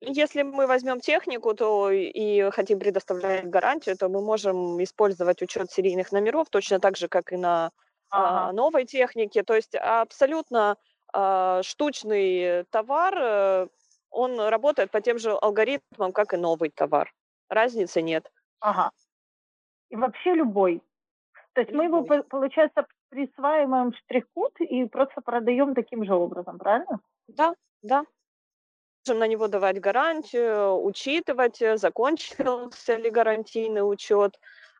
Если мы возьмем технику, то и хотим предоставлять гарантию, то мы можем использовать учет серийных номеров точно так же, как и на а, новой технике. То есть абсолютно а, штучный товар, э, он работает по тем же алгоритмам, как и новый товар. Разницы нет. Ага. И вообще любой. То есть любой. мы его, получается, присваиваем штрих-код и просто продаем таким же образом, правильно? Да, да можем на него давать гарантию, учитывать, э, закончился ли гарантийный учет,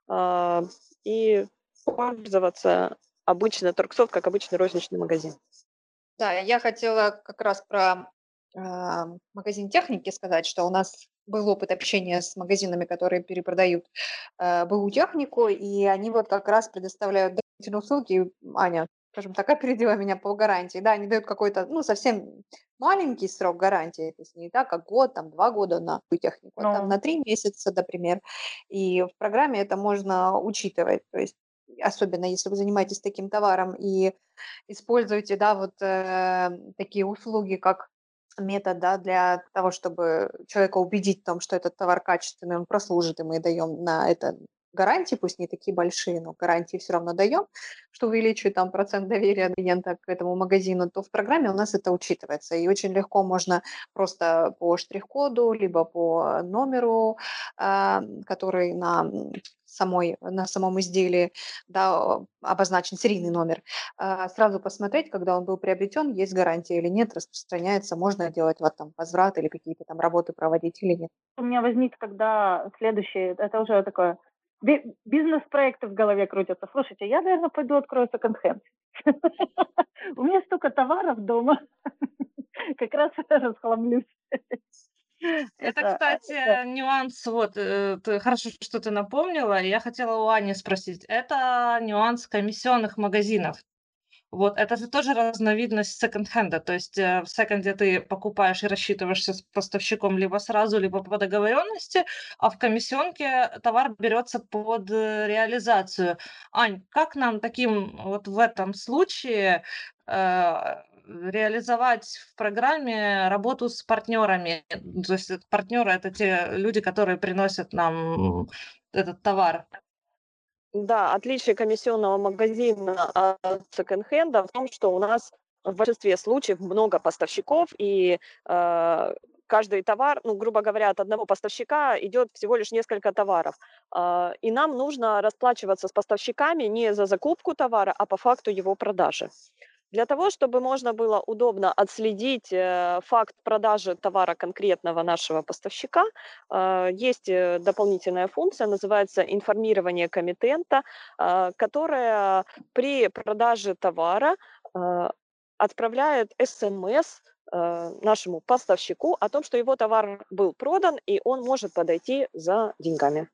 э, и пользоваться обычно торгсофт, как обычный розничный магазин. Да, я хотела как раз про э, магазин техники сказать, что у нас был опыт общения с магазинами, которые перепродают э, БУ технику, и они вот как раз предоставляют дополнительные услуги. Аня, скажем так, опередила меня по гарантии. Да, они дают какой-то, ну, совсем маленький срок гарантии, то есть не так, как год, там, два года на технику, а там на три месяца, например. И в программе это можно учитывать, то есть особенно если вы занимаетесь таким товаром и используете, да, вот э, такие услуги, как метод, да, для того, чтобы человека убедить в том, что этот товар качественный, он прослужит, и мы даем на это гарантии, пусть не такие большие, но гарантии все равно даем, что увеличивает там процент доверия клиента к этому магазину, то в программе у нас это учитывается. И очень легко можно просто по штрих-коду, либо по номеру, а, который на самой, на самом изделии да, обозначен серийный номер, а, сразу посмотреть, когда он был приобретен, есть гарантия или нет, распространяется, можно делать вот там возврат или какие-то там работы проводить или нет. У меня возник тогда следующий, это уже такое бизнес-проекты в голове крутятся. Слушайте, я, наверное, пойду открою секонд-хенд. У меня столько товаров дома. Как раз расхламлюсь. Это, кстати, это... нюанс, вот, э, ты, хорошо, что ты напомнила, я хотела у Ани спросить, это нюанс комиссионных магазинов. Вот, это же тоже разновидность секонд-хенда, то есть э, в секонде ты покупаешь и рассчитываешься с поставщиком либо сразу, либо по договоренности, а в комиссионке товар берется под э, реализацию. Ань, как нам таким вот в этом случае э, реализовать в программе работу с партнерами. То есть партнеры это те люди, которые приносят нам этот товар. Да, отличие комиссионного магазина от секонд-хенда в том, что у нас в большинстве случаев много поставщиков, и э, каждый товар, ну, грубо говоря, от одного поставщика идет всего лишь несколько товаров. Э, и нам нужно расплачиваться с поставщиками не за закупку товара, а по факту его продажи. Для того, чтобы можно было удобно отследить э, факт продажи товара конкретного нашего поставщика, э, есть э, дополнительная функция, называется информирование комитента, которая при продаже товара отправляет смс нашему поставщику о том, что его товар был продан, и он может подойти за деньгами.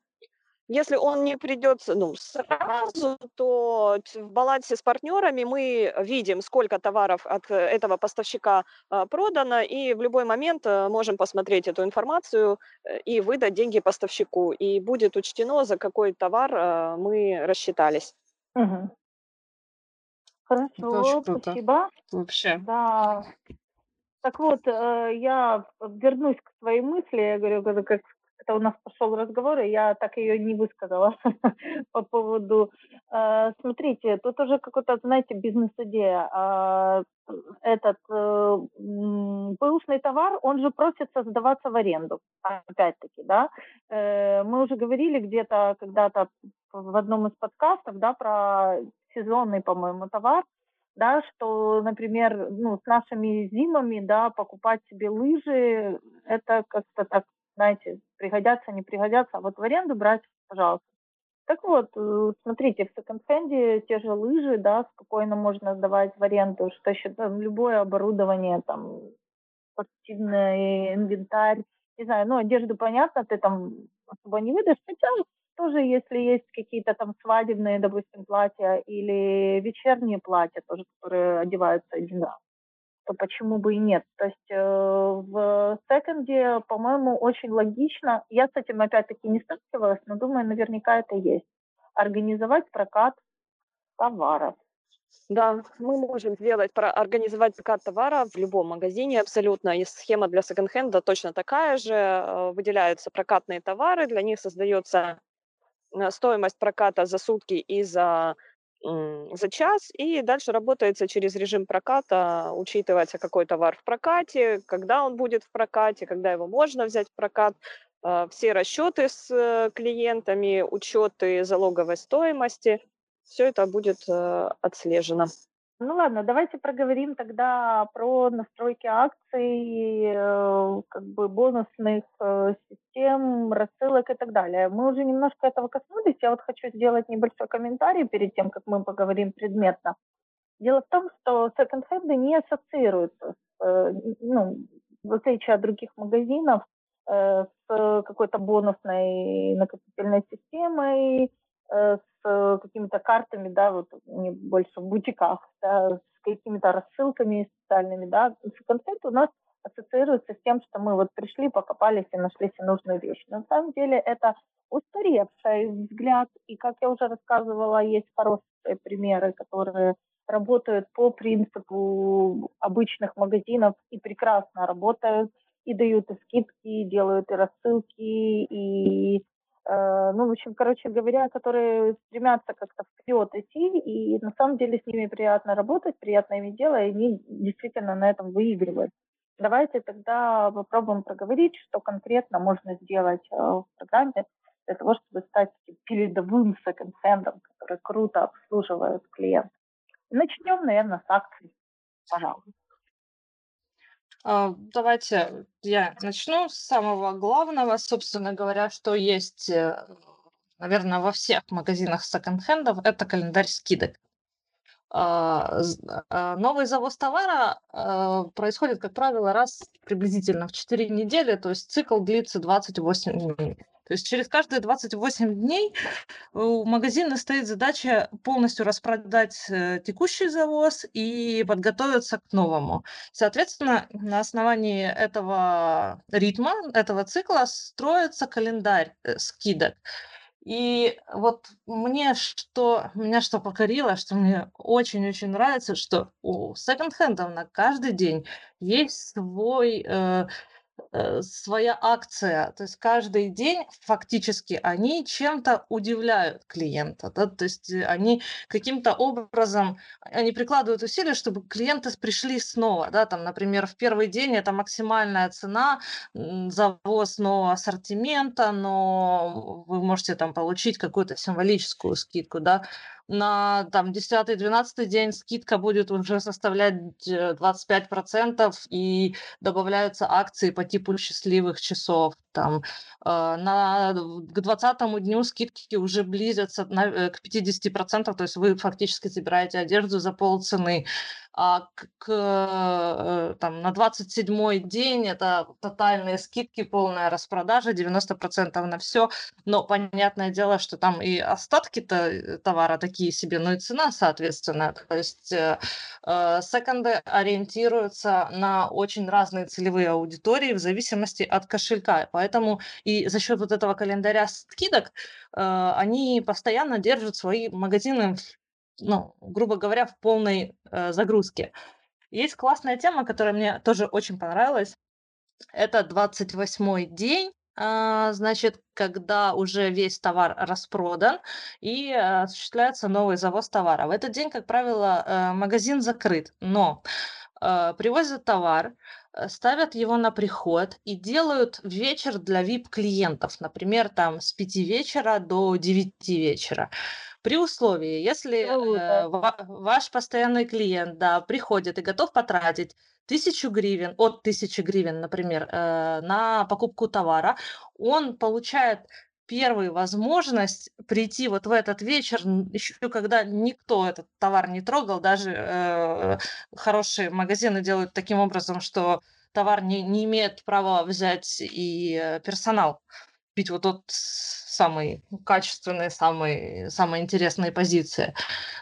Если он не придет ну, сразу, то в балансе с партнерами мы видим, сколько товаров от э, этого поставщика а, продано, и в любой момент э, можем посмотреть эту информацию э, и выдать деньги поставщику. И будет учтено, за какой товар мы рассчитались. Угу. Хорошо, спасибо. Вообще. Да. Так вот, я вернусь к своей мысли. Я говорю, как это у нас пошел разговор, и я так ее не высказала по поводу... Э, смотрите, тут уже какой-то, знаете, бизнес-идея. А, этот бэушный товар, он же просится сдаваться в аренду, опять-таки, да. Э, мы уже говорили где-то когда-то в одном из подкастов, да, про сезонный, по-моему, товар, да, что, например, ну, с нашими зимами, да, покупать себе лыжи, это как-то так знаете, пригодятся, не пригодятся, а вот в аренду брать, пожалуйста. Так вот, э, смотрите, в секонд-хенде те же лыжи, да, спокойно можно сдавать в аренду, что еще там любое оборудование, там, спортивный инвентарь, не знаю, ну, одежду, понятно, ты там особо не выдашь, хотя тоже, если есть какие-то там свадебные, допустим, платья или вечерние платья тоже, которые одеваются один раз, то почему бы и нет? То есть э, в секонде, по-моему, очень логично, я с этим опять-таки не сталкивалась, но думаю, наверняка это есть, организовать прокат товаров. Да, мы можем сделать, про, организовать прокат товара в любом магазине абсолютно. И схема для секонд-хенда точно такая же. Э, выделяются прокатные товары, для них создается э, стоимость проката за сутки и за за час, и дальше работается через режим проката, учитывается, какой товар в прокате, когда он будет в прокате, когда его можно взять в прокат, а, все расчеты с э, клиентами, учеты залоговой стоимости, все это будет э, отслежено. Ну ладно, давайте проговорим тогда про настройки акций, э, как бы бонусных э, систем, рассылок и так далее. Мы уже немножко этого коснулись. Я вот хочу сделать небольшой комментарий перед тем, как мы поговорим предметно. Дело в том, что секонд-хенды не ассоциируются, с, э, ну, в отличие от других магазинов, с какой-то бонусной накопительной системой, с с какими-то картами, да, вот не больше в бутиках, да, с какими-то рассылками специальными, да. Концепт у нас ассоциируется с тем, что мы вот пришли, покопались и нашли себе нужную вещь. Но на самом деле это устаревший взгляд, и, как я уже рассказывала, есть хорошие примеры, которые работают по принципу обычных магазинов и прекрасно работают, и дают и скидки, и делают и рассылки, и э, ну, в общем, короче говоря, которые стремятся как-то вперед идти, и на самом деле с ними приятно работать, приятно ими делать, и они действительно на этом выигрывают. Давайте тогда попробуем проговорить, что конкретно можно сделать э, в программе для того, чтобы стать передовым секонд-хендом, который круто обслуживает клиента. Начнем, наверное, с акций. Пожалуйста. А, давайте я начну с самого главного, собственно говоря, что есть, э, наверное, во всех магазинах секонд-хендов, это календарь скидок. А, а, новый завоз товара происходит, как правило, раз приблизительно в 4 недели, то есть цикл длится 28 дней. То есть через каждые 28 дней у магазина стоит задача полностью распродать э, текущий завоз и подготовиться к новому. Соответственно, на основании этого ритма, этого цикла строится календарь э, скидок. И вот мне что, меня что покорило, что мне очень-очень нравится, что у секонд-хендов на каждый день есть свой э, Э, своя акция. То есть каждый день фактически они чем-то удивляют клиента. Да? То есть э, они каким-то образом, они прикладывают усилия, чтобы клиенты пришли снова. Да? Там, например, в первый день это максимальная цена, завоз нового ассортимента, но вы можете там получить какую-то символическую скидку. Да? На там 10-12 день скидка будет уже составлять 25% и добавляются акции по типу счастливых часов. Там, э, на, к 20 дню скидки уже близятся на, э, к 50%, то есть вы фактически собираете одежду за полцены а к, к, э, там, на 27-й день это тотальные скидки, полная распродажа, 90% на все. Но понятное дело, что там и остатки-то э, товара такие себе, но и цена, соответственно. То есть э, э, секонды ориентируются на очень разные целевые аудитории в зависимости от кошелька. И за счет вот этого календаря скидок э, они постоянно держат свои магазины ну, грубо говоря, в полной э, загрузке. Есть классная тема, которая мне тоже очень понравилась. Это 28-й день, а, значит, когда уже весь товар распродан и э, осуществляется новый завоз товара. В этот день, как правило, э, магазин закрыт, но э, привозят товар, ставят его на приход и делают вечер для VIP-клиентов, например, там с 5 вечера до 9 вечера. При условии, если э, ваш постоянный клиент да, приходит и готов потратить тысячу гривен, от тысячи гривен, например, э, на покупку товара, он получает первую возможность прийти вот в этот вечер, еще когда никто этот товар не трогал, даже э, хорошие магазины делают таким образом, что товар не, не имеет права взять и э, персонал. Купить вот тот самый качественный, самый, самая интересная позиция.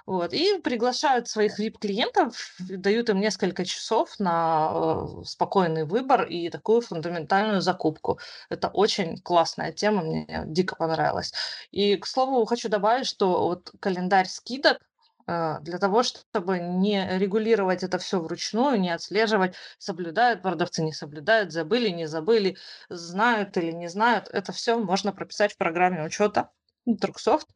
Вот. И приглашают своих VIP-клиентов, дают им несколько часов на э, спокойный выбор и такую фундаментальную закупку. Это очень классная тема, мне дико понравилась. И, к слову, хочу добавить, что вот календарь скидок для того, чтобы не регулировать это все вручную, не отслеживать, соблюдают продавцы, не соблюдают, забыли, не забыли, знают или не знают. Это все можно прописать в программе учета Труксофт.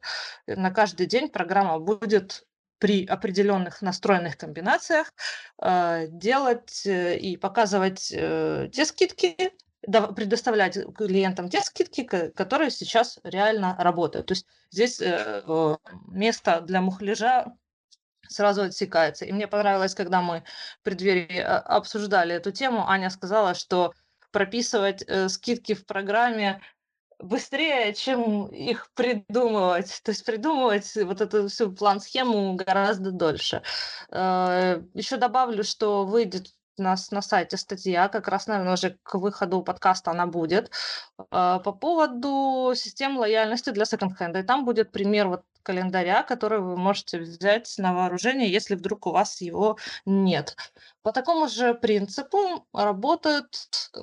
На каждый день программа будет при определенных настроенных комбинациях э, делать э, и показывать э, те скидки, предоставлять клиентам те скидки, которые сейчас реально работают. То есть здесь э, место для мухляжа сразу отсекается. И мне понравилось, когда мы в преддверии а, обсуждали эту тему, Аня сказала, что прописывать э, скидки в программе быстрее, чем их придумывать. То есть придумывать вот эту всю план-схему гораздо дольше. Э, еще добавлю, что выйдет у нас на сайте статья, как раз, наверное, уже к выходу подкаста она будет, а, по поводу систем лояльности для секонд-хенда. И там будет пример вот календаря, который вы можете взять на вооружение, если вдруг у вас его нет. По такому же принципу работают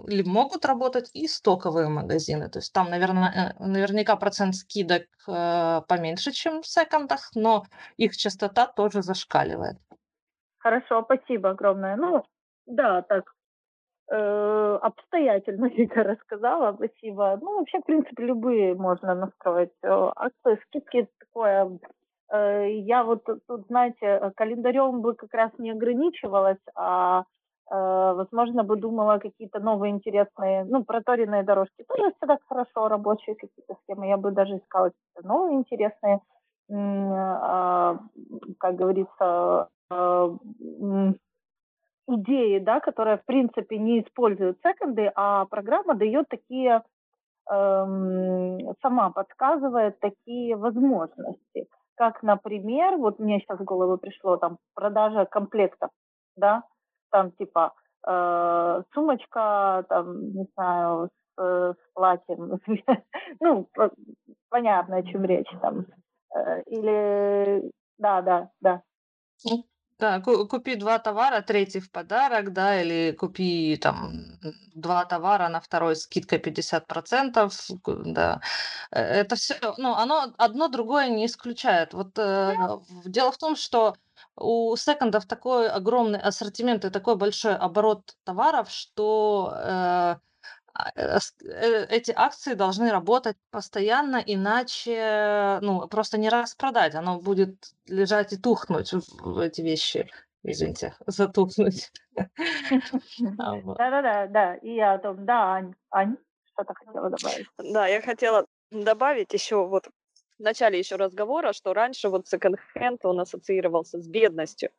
или могут работать и стоковые магазины. То есть там, наверное, э, наверняка процент скидок э, поменьше, чем в секондах, но их частота тоже зашкаливает. Хорошо, спасибо огромное. Ну, да, так, Э, обстоятельно Вика рассказала, спасибо. Ну, вообще, в принципе, любые можно настроить. Э, акции, скидки, такое. Э, я вот тут, знаете, календарем бы как раз не ограничивалась, а возможно, бы думала какие-то новые интересные, ну, проторенные дорожки тоже всегда хорошо, рабочие какие-то схемы. Я бы даже искала какие-то новые интересные, а, как говорится, идеи, да, которая, в принципе, не использует секонды, а программа дает такие, сама подсказывает такие возможности. Как, например, вот мне сейчас в голову пришло, там, продажа комплектов, да, там, типа, э, сумочка, там, не знаю, с, с платьем, ну, понятно, о чем речь там, э, или, да, да, да. Да, купи два товара, третий в подарок, да, или купи там два товара, на второй скидка 50%, да. Э, это все, ну, оно одно другое не исключает. Вот э, дело в том, что у секондов такой огромный ассортимент и такой большой оборот товаров, что э, эти акции должны работать постоянно, иначе, ну, просто не распродать. Оно будет лежать и тухнуть, в эти вещи. Извините, затухнуть. А, Да-да-да, да. И я том, да, Ань, Ань, что-то хотела добавить. Да, я хотела добавить еще вот в начале еще разговора, что раньше вот секонд-хенд, он ассоциировался с бедностью.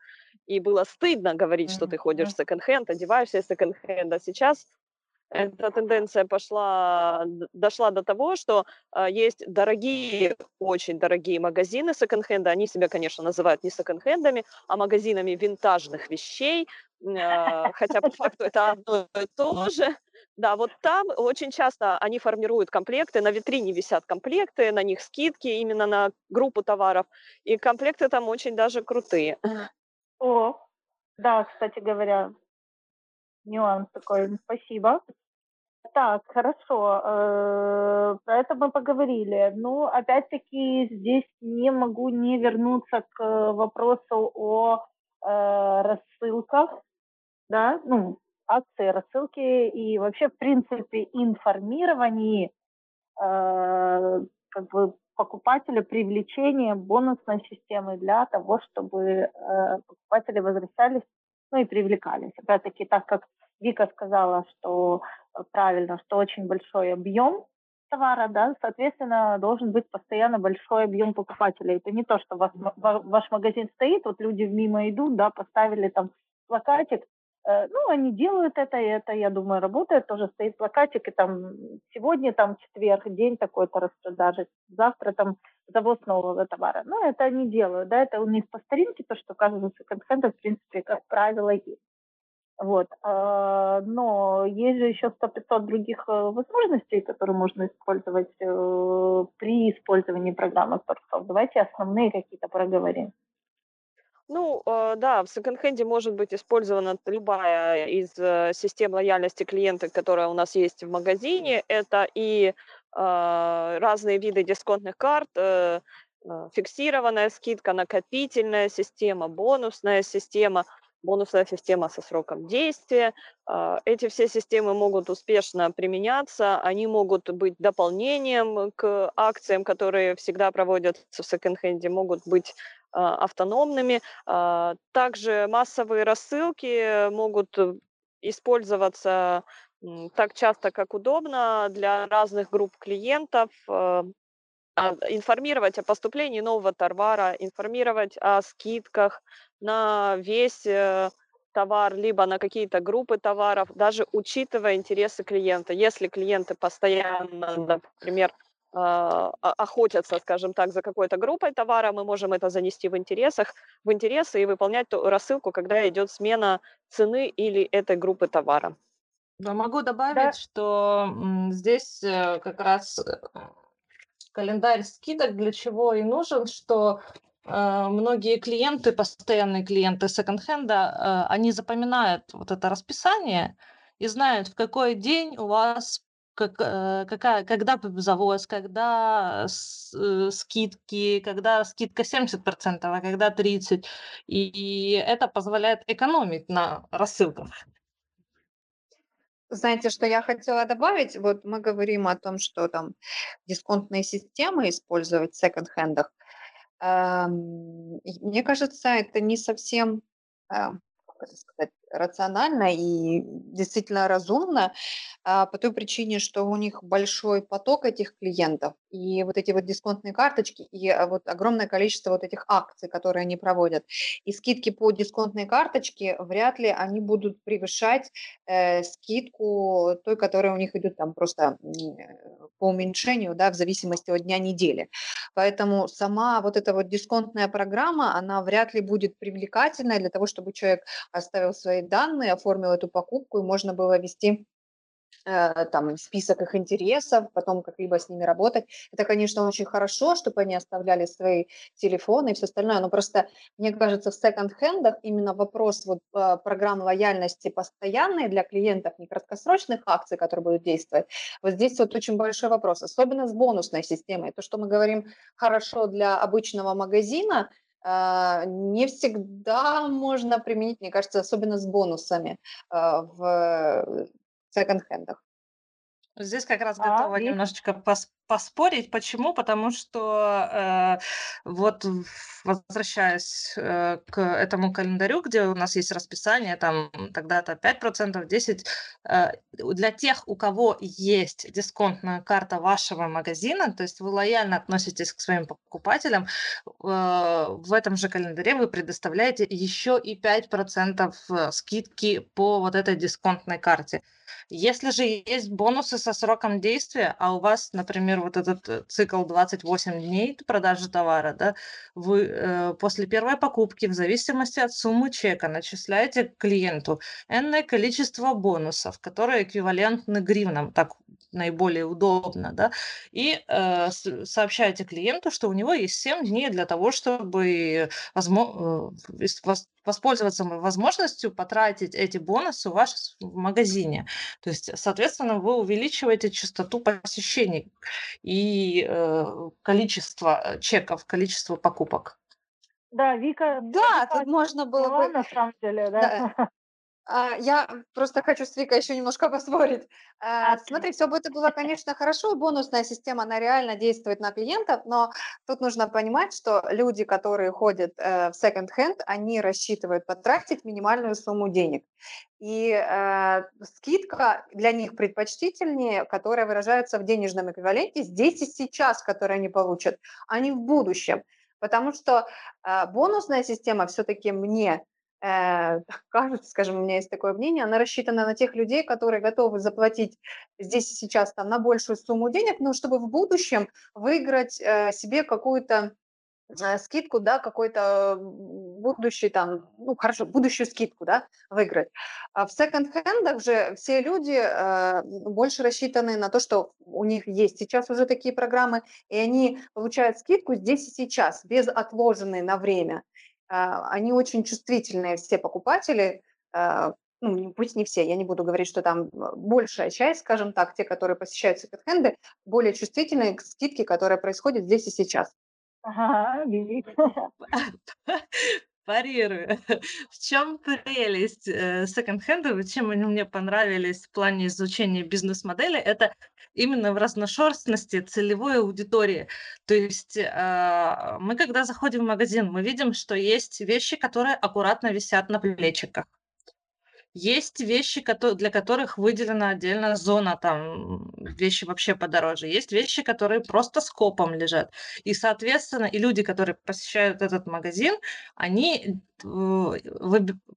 И было стыдно говорить, что ты ходишь в секонд-хенд, одеваешься из секонд-хенда. Сейчас эта тенденция пошла, дошла до того, что э, есть дорогие, очень дорогие магазины секонд-хенда. Они себя, конечно, называют не секонд-хендами, а магазинами винтажных вещей, э, хотя по факту это одно и то же. Да, вот там очень часто они формируют комплекты, на витрине висят комплекты, на них скидки именно на группу товаров, и комплекты там очень даже крутые. О, да, кстати говоря, нюанс такой. Спасибо. Так, хорошо. Э, про это мы поговорили. Ну, опять-таки, здесь не могу не вернуться к вопросу о э, рассылках, да, ну, акции, рассылки и вообще, в принципе, информировании э, как бы покупателя, привлечения бонусной системы для того, чтобы покупатели возвращались, ну и привлекались. Опять-таки, так как Вика сказала, что э, правильно, что очень большой объем товара, да, соответственно, должен быть постоянно большой объем покупателей. Это не то, что ваш, ваш магазин стоит, вот люди мимо идут, да, поставили там плакатик, э, ну, они делают это, и это, я думаю, работает, тоже стоит плакатик, и там сегодня там четверг, день такой-то распродажи, завтра там завоз нового товара. Ну, это они делают, да, это у них по старинке, то, что каждый секонд-хенд, в принципе, как правило, есть. Вот. А, но есть же еще 100-500 других э, возможностей, которые можно использовать э, при использовании программы Storesoft. Давайте основные какие-то проговорим. Ну, э, да, в секонд-хенде может быть использована любая из систем лояльности клиента, которая у нас есть в магазине. Это и разные виды дисконтных карт, фиксированная скидка, накопительная система, бонусная система – бонусная система со сроком действия. А, эти все системы могут успешно применяться, они могут быть дополнением к акциям, которые всегда проводятся в секонд-хенде, могут быть а, автономными. А, также массовые рассылки могут использоваться так часто, как удобно для разных групп клиентов, информировать о поступлении нового товара, информировать о скидках, на весь э, товар, либо на какие-то группы товаров, даже учитывая интересы клиента. Если клиенты постоянно, например, а, охотятся, скажем так, за какой-то группой товара, мы можем это занести в интересах, в интересы и выполнять ту рассылку, когда идет смена цены или этой группы товара. Могу добавить, да. что здесь э, как раз э, календарь скидок для чего и нужен, что Э, многие клиенты, постоянные клиенты секонд-хенда, э, они запоминают вот это расписание и знают, в какой день у вас как, э, какая, когда завоз, когда скидки, когда скидка 70%, а когда 30%. И это позволяет экономить на рассылках. Знаете, что я хотела добавить? Вот мы говорим о том, что там дисконтные системы использовать в секонд-хендах. Эм, мне кажется, это не совсем, э, как это сказать, рационально и действительно разумно, а, по той причине, что у них большой поток этих клиентов, и вот эти вот дисконтные карточки, и а, вот огромное количество вот этих акций, которые они проводят. И скидки по дисконтной карточке вряд ли они будут превышать э, скидку той, которая у них идет там просто по уменьшению, да, в зависимости от дня недели. Поэтому сама вот эта вот дисконтная программа, она вряд ли будет привлекательной для того, чтобы человек оставил свои данные, оформил эту покупку, и можно было вести э, там список их интересов, потом как-либо с ними работать. Это, конечно, очень хорошо, чтобы они оставляли свои телефоны и все остальное, но просто, мне кажется, в секонд-хендах именно вопрос вот э, программ лояльности постоянной для клиентов, не краткосрочных акций, которые будут действовать, вот здесь вот очень большой вопрос, особенно с бонусной системой. То, что мы говорим хорошо для обычного магазина, не всегда можно применить, мне кажется, особенно с бонусами а, в секонд-хендах. Здесь как раз а, готова немножечко пос поспорить. Почему? Потому что э, вот возвращаясь э, к этому календарю, где у нас есть расписание, там тогда-то 5%, 10%, э, для тех, у кого есть дисконтная карта вашего магазина, то есть вы лояльно относитесь к своим покупателям, э, в этом же календаре вы предоставляете еще и 5% э, скидки по вот этой дисконтной карте. Если же есть бонусы со сроком действия, а у вас, например, вот этот э, цикл 28 дней продажи товара, да, вы э, после первой покупки, в зависимости от суммы чека, начисляете клиенту энное количество бонусов, которые эквивалентны гривнам, так наиболее удобно, да, и э, сообщаете клиенту, что у него есть 7 дней для того, чтобы возможно, э, воспользоваться возможностью потратить эти бонусы у вас в магазине. То есть, соответственно, вы увеличиваете частоту посещений и э, количество чеков, количество покупок. Да, Вика. Да, Вика тут можно было бы. На самом деле, да. да. А, я просто хочу с Викой еще немножко поспорить. А, смотри, все бы это было, конечно, хорошо, бонусная система, она реально действует на клиентов, но тут нужно понимать, что люди, которые ходят э, в second-hand, они рассчитывают потратить минимальную сумму денег. И э, скидка для них предпочтительнее, которая выражается в денежном эквиваленте здесь и сейчас, который они получат, а не в будущем. Потому что э, бонусная система все-таки мне э, кажется, скажем, у меня есть такое мнение, она рассчитана на тех людей, которые готовы заплатить здесь и сейчас там на большую сумму денег, но чтобы в будущем выиграть э, себе какую-то э, скидку, да, какой-то будущий там, ну хорошо, будущую скидку, да, выиграть. А в секонд-хендах же все люди э, больше рассчитаны на то, что у них есть сейчас уже такие программы, и они получают скидку здесь и сейчас, без отложенной на время. А, они очень чувствительные, все покупатели, а, ну, пусть не все, я не буду говорить, что там а, большая часть, скажем так, те, которые посещают секонд-хенды, более чувствительные к скидке, которая происходит здесь и сейчас. Ага, Парирую. В чем прелесть э, секонд-хендов, чем они мне понравились в плане изучения бизнес-модели, это именно в разношерстности целевой аудитории. То есть э, мы, когда заходим в магазин, мы видим, что есть вещи, которые аккуратно висят на плечиках. Есть вещи, для которых выделена отдельная зона, там вещи вообще подороже. Есть вещи, которые просто скопом лежат. И, соответственно, и люди, которые посещают этот магазин, они э,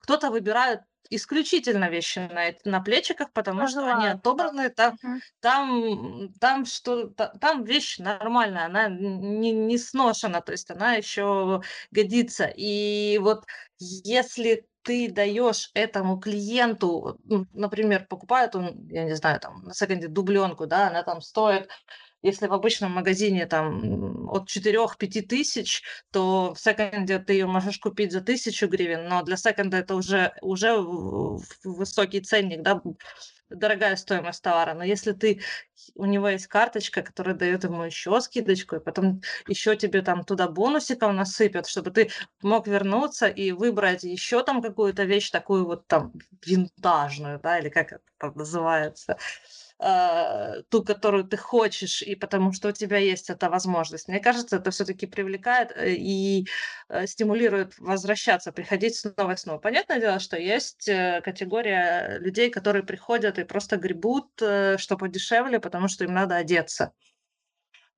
кто-то выбирает исключительно вещи на, на плечиках, потому Пожалуйста. что они отобраны, там, угу. там, там, что, там вещь нормальная, она не, не сношена, то есть она еще годится. И вот если ты даешь этому клиенту, ну, например, покупает он, я не знаю, там на секонде дубленку, да, она там стоит если в обычном магазине там от 4-5 тысяч, то в секонде ты ее можешь купить за тысячу гривен, но для секонда это уже, уже высокий ценник, да, дорогая стоимость товара. Но если ты у него есть карточка, которая дает ему еще скидочку, и потом еще тебе там туда бонусиков насыпят, чтобы ты мог вернуться и выбрать еще там какую-то вещь такую вот там винтажную, да, или как это называется. Э, ту, которую ты хочешь, и потому что у тебя есть эта возможность. Мне кажется, это все-таки привлекает э, и э, стимулирует возвращаться, приходить снова и снова. Понятное дело, что есть категория людей, которые приходят и просто гребут, что подешевле, потому что им надо одеться.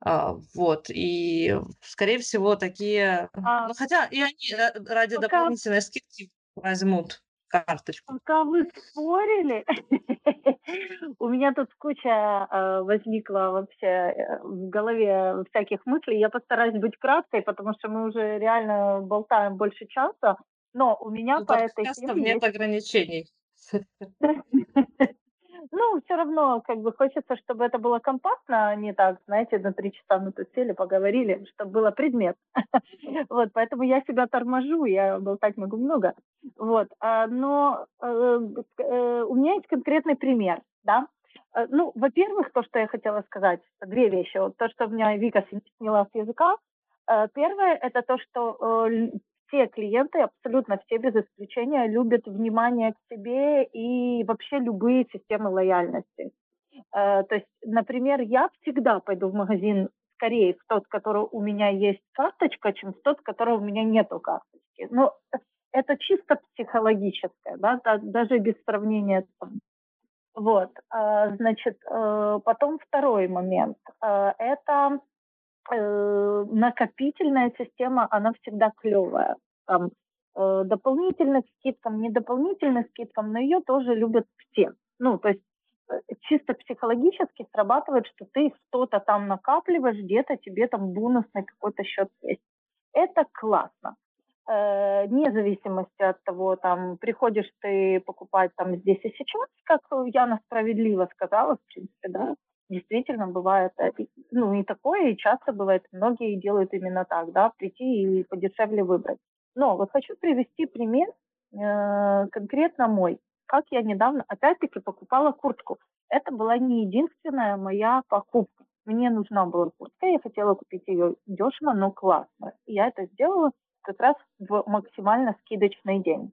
А, вот, и, скорее всего, такие... А, ну, хотя и они ради пока... дополнительной скидки возьмут карточку. Пока вы спорили, у меня тут куча э, возникла вообще э, в голове всяких мыслей. Я постараюсь быть краткой, потому что мы уже реально болтаем больше часа. Но у меня ну, по этой теме нет есть... ограничений. Ну, все равно, как бы хочется, чтобы это было компактно, а не так, знаете, на три часа мы тут сели, поговорили, чтобы было предмет. Вот, поэтому я себя торможу, я болтать могу много. Вот, а, но э, э, у меня есть конкретный пример, да. Э, ну, во-первых, то, что я хотела сказать, две вещи. То, что у меня Вика сняла с языка. Первое, это то, что все клиенты, абсолютно все без исключения, любят внимание к себе и вообще любые системы лояльности. Э, то есть, например, я всегда пойду в магазин скорее в тот, который у меня есть карточка, чем в тот, который у меня нету карточки. Но это чисто психологическое, да, даже без сравнения. Вот, э, значит, э, потом второй момент. Это э, накопительная система, она всегда клевая. Там э, дополнительных скидкам, не дополнительных скидкам, но ее тоже любят все. Ну, то есть э, чисто психологически срабатывает, что ты что-то там накапливаешь, где-то тебе там бонусный какой-то счет есть. Это классно. Э, вне зависимости от того, там, приходишь ты покупать там здесь и сейчас, как Яна справедливо сказала, в принципе, да, действительно бывает, э, ну и такое, и часто бывает, многие делают именно так, да, прийти и подешевле выбрать. Но вот хочу привести пример э, конкретно мой. Как я недавно, опять-таки, покупала куртку. Это была не единственная моя покупка. Мне нужна была куртка, я хотела купить ее дешево, но классно. Я это сделала как раз в максимально скидочный день.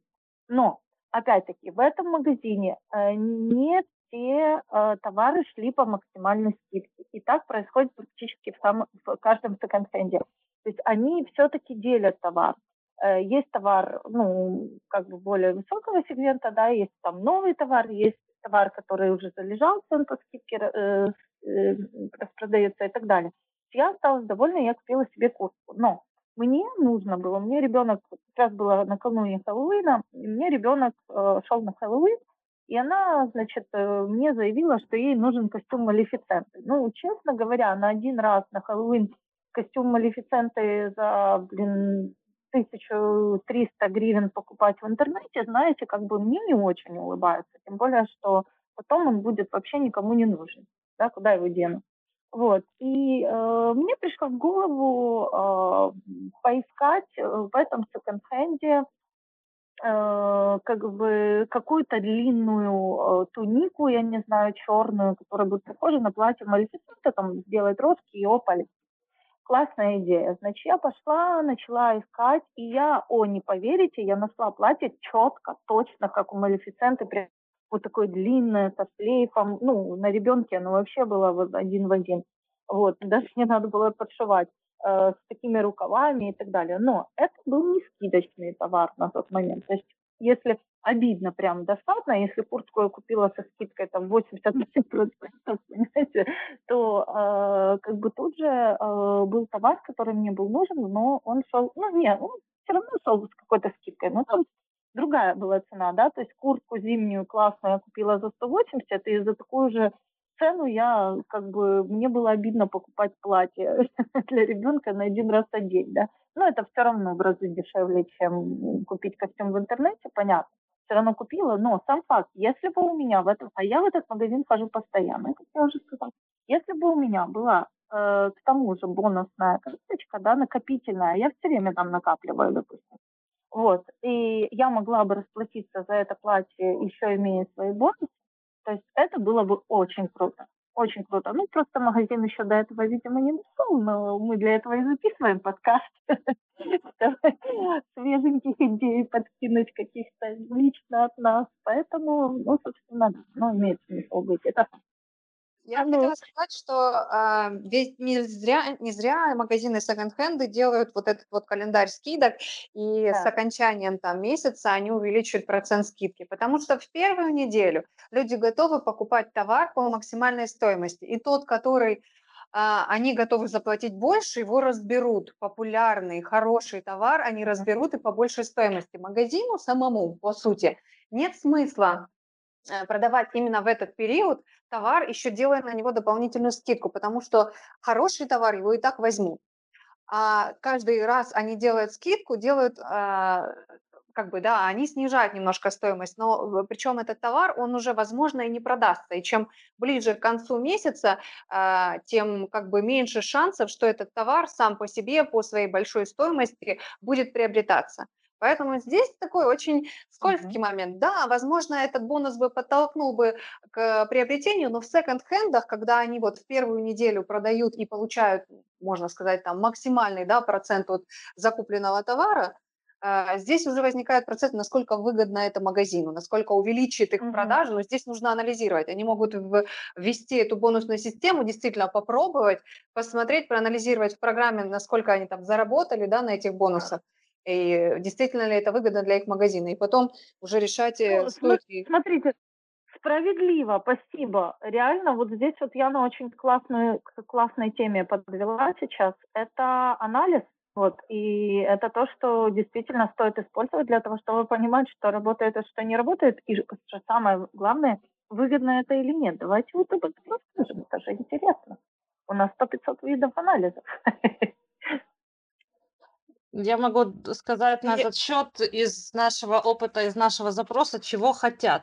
Но, опять-таки, в этом магазине э, нет все э, товары шли по максимальной скидке. И так происходит практически в, сам, в каждом секонд-хенде. То есть они все-таки делят товар. Э, есть товар, ну, как бы более высокого сегмента, да, есть там новый товар, есть товар, который уже залежался, он по скидке э, э, распродается и так далее. Я осталась довольна, я купила себе куртку. Но мне нужно было, мне ребенок, раз было накануне Хэллоуина, мне ребенок э, шел на Хэллоуин, и она, значит, э, мне заявила, что ей нужен костюм Малефиценты. Ну, честно говоря, на один раз на Хэллоуин костюм Малефиценты за, блин, 1300 гривен покупать в интернете, знаете, как бы мне не очень улыбается. Тем более, что потом он будет вообще никому не нужен. Да, куда его дену? Вот. И э, мне пришло в голову э, поискать в этом секонд-хенде как бы какую-то длинную э, тунику, я не знаю, черную, которая будет похожа на платье Малефисента, там сделать рожки и опали. Классная идея. Значит, я пошла, начала искать, и я, о, не поверите, я нашла платье четко, точно, как у Малефисенты, прям вот такое длинное, со шлейфом. Ну, на ребенке оно вообще было вот один в один. Вот, даже не надо было подшивать. Э, с такими рукавами и так далее. Но это был не скидочный товар на тот момент. То есть если обидно прям достаточно, если куртку я купила со скидкой там 80%, понимаете, то э, как бы тут же э, был товар, который мне был нужен, но он шел, ну нет, он все равно шел с какой-то скидкой, но там другая была цена, да, то есть куртку зимнюю классную я купила за 180, и за такую же цену я, как бы, мне было обидно покупать платье для ребенка на один раз одеть, да. Но это все равно в разы дешевле, чем купить костюм в интернете, понятно. Все равно купила, но сам факт, если бы у меня в этом, а я в этот магазин хожу постоянно, как я уже сказала, если бы у меня была э, к тому же бонусная карточка, да, накопительная, я все время там накапливаю, допустим, вот, и я могла бы расплатиться за это платье, еще имея свои бонусы, то есть это было бы очень круто. очень круто. Ну, просто магазин еще до этого, видимо, не нашел, но мы для этого и записываем подкаст. Свеженьких идей подкинуть каких-то лично от нас. Поэтому, ну, собственно, ну, имеет смысл быть. Это я ну. хотела сказать, что а, ведь не зря, не зря магазины секонд-хенды делают вот этот вот календарь скидок, и да. с окончанием там месяца они увеличивают процент скидки, потому что в первую неделю люди готовы покупать товар по максимальной стоимости, и тот, который а, они готовы заплатить больше, его разберут. Популярный, хороший товар они разберут и по большей стоимости. Магазину самому, по сути, нет смысла Э, продавать именно в этот период товар, еще делая на него дополнительную скидку, потому что хороший товар его и так возьмут. А каждый раз они делают скидку, делают а, как бы, да, они снижают немножко стоимость, но причем этот товар, он уже, возможно, и не продастся. И чем ближе к концу месяца, а, тем как бы меньше шансов, что этот товар сам по себе, по своей большой стоимости будет приобретаться. Поэтому здесь такой очень скользкий uh-huh. момент. Да, возможно, этот бонус бы подтолкнул бы к приобретению, но в секонд-хендах, когда они вот в первую неделю продают и получают, можно сказать, там максимальный да, процент от закупленного товара, а, здесь уже возникает процесс, насколько выгодно это магазину, насколько увеличит их продажи, но здесь нужно анализировать. Они могут ввести эту бонусную систему, действительно попробовать, посмотреть, проанализировать в программе, насколько они там заработали да, на этих бонусах и действительно ли это выгодно для их магазина, и потом уже решать, э, ну, стоит ли... Смотрите, справедливо, спасибо. Реально, вот здесь вот я на очень классную, классной теме подвела сейчас. Это анализ, вот, и это то, что действительно стоит использовать для того, чтобы понимать, что работает, а что не работает, и что самое главное, выгодно это или нет. Давайте вот об этом расскажем, это же интересно. У нас 100-500 видов анализов. Я могу сказать на этот счет из нашего опыта, из нашего запроса, чего хотят.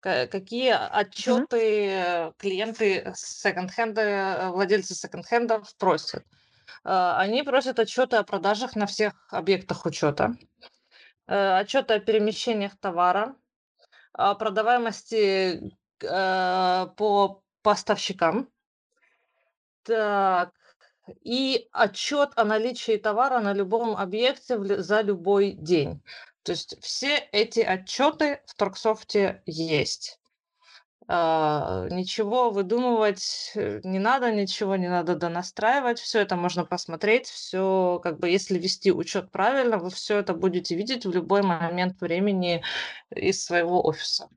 Какие отчеты клиенты секонд-хенда, э, владельцы секонд-хендов просят. Э, они просят отчеты о продажах на всех объектах учета, э, отчеты о перемещениях товара, о продаваемости по поставщикам. Так, и отчет о наличии товара на любом объекте за любой день. То есть все эти отчеты в Торксофте есть. Uh, ничего выдумывать э, не надо, ничего не надо донастраивать, все это можно посмотреть, все, как бы, если вести учет правильно, вы все это будете видеть в любой момент времени из своего офиса.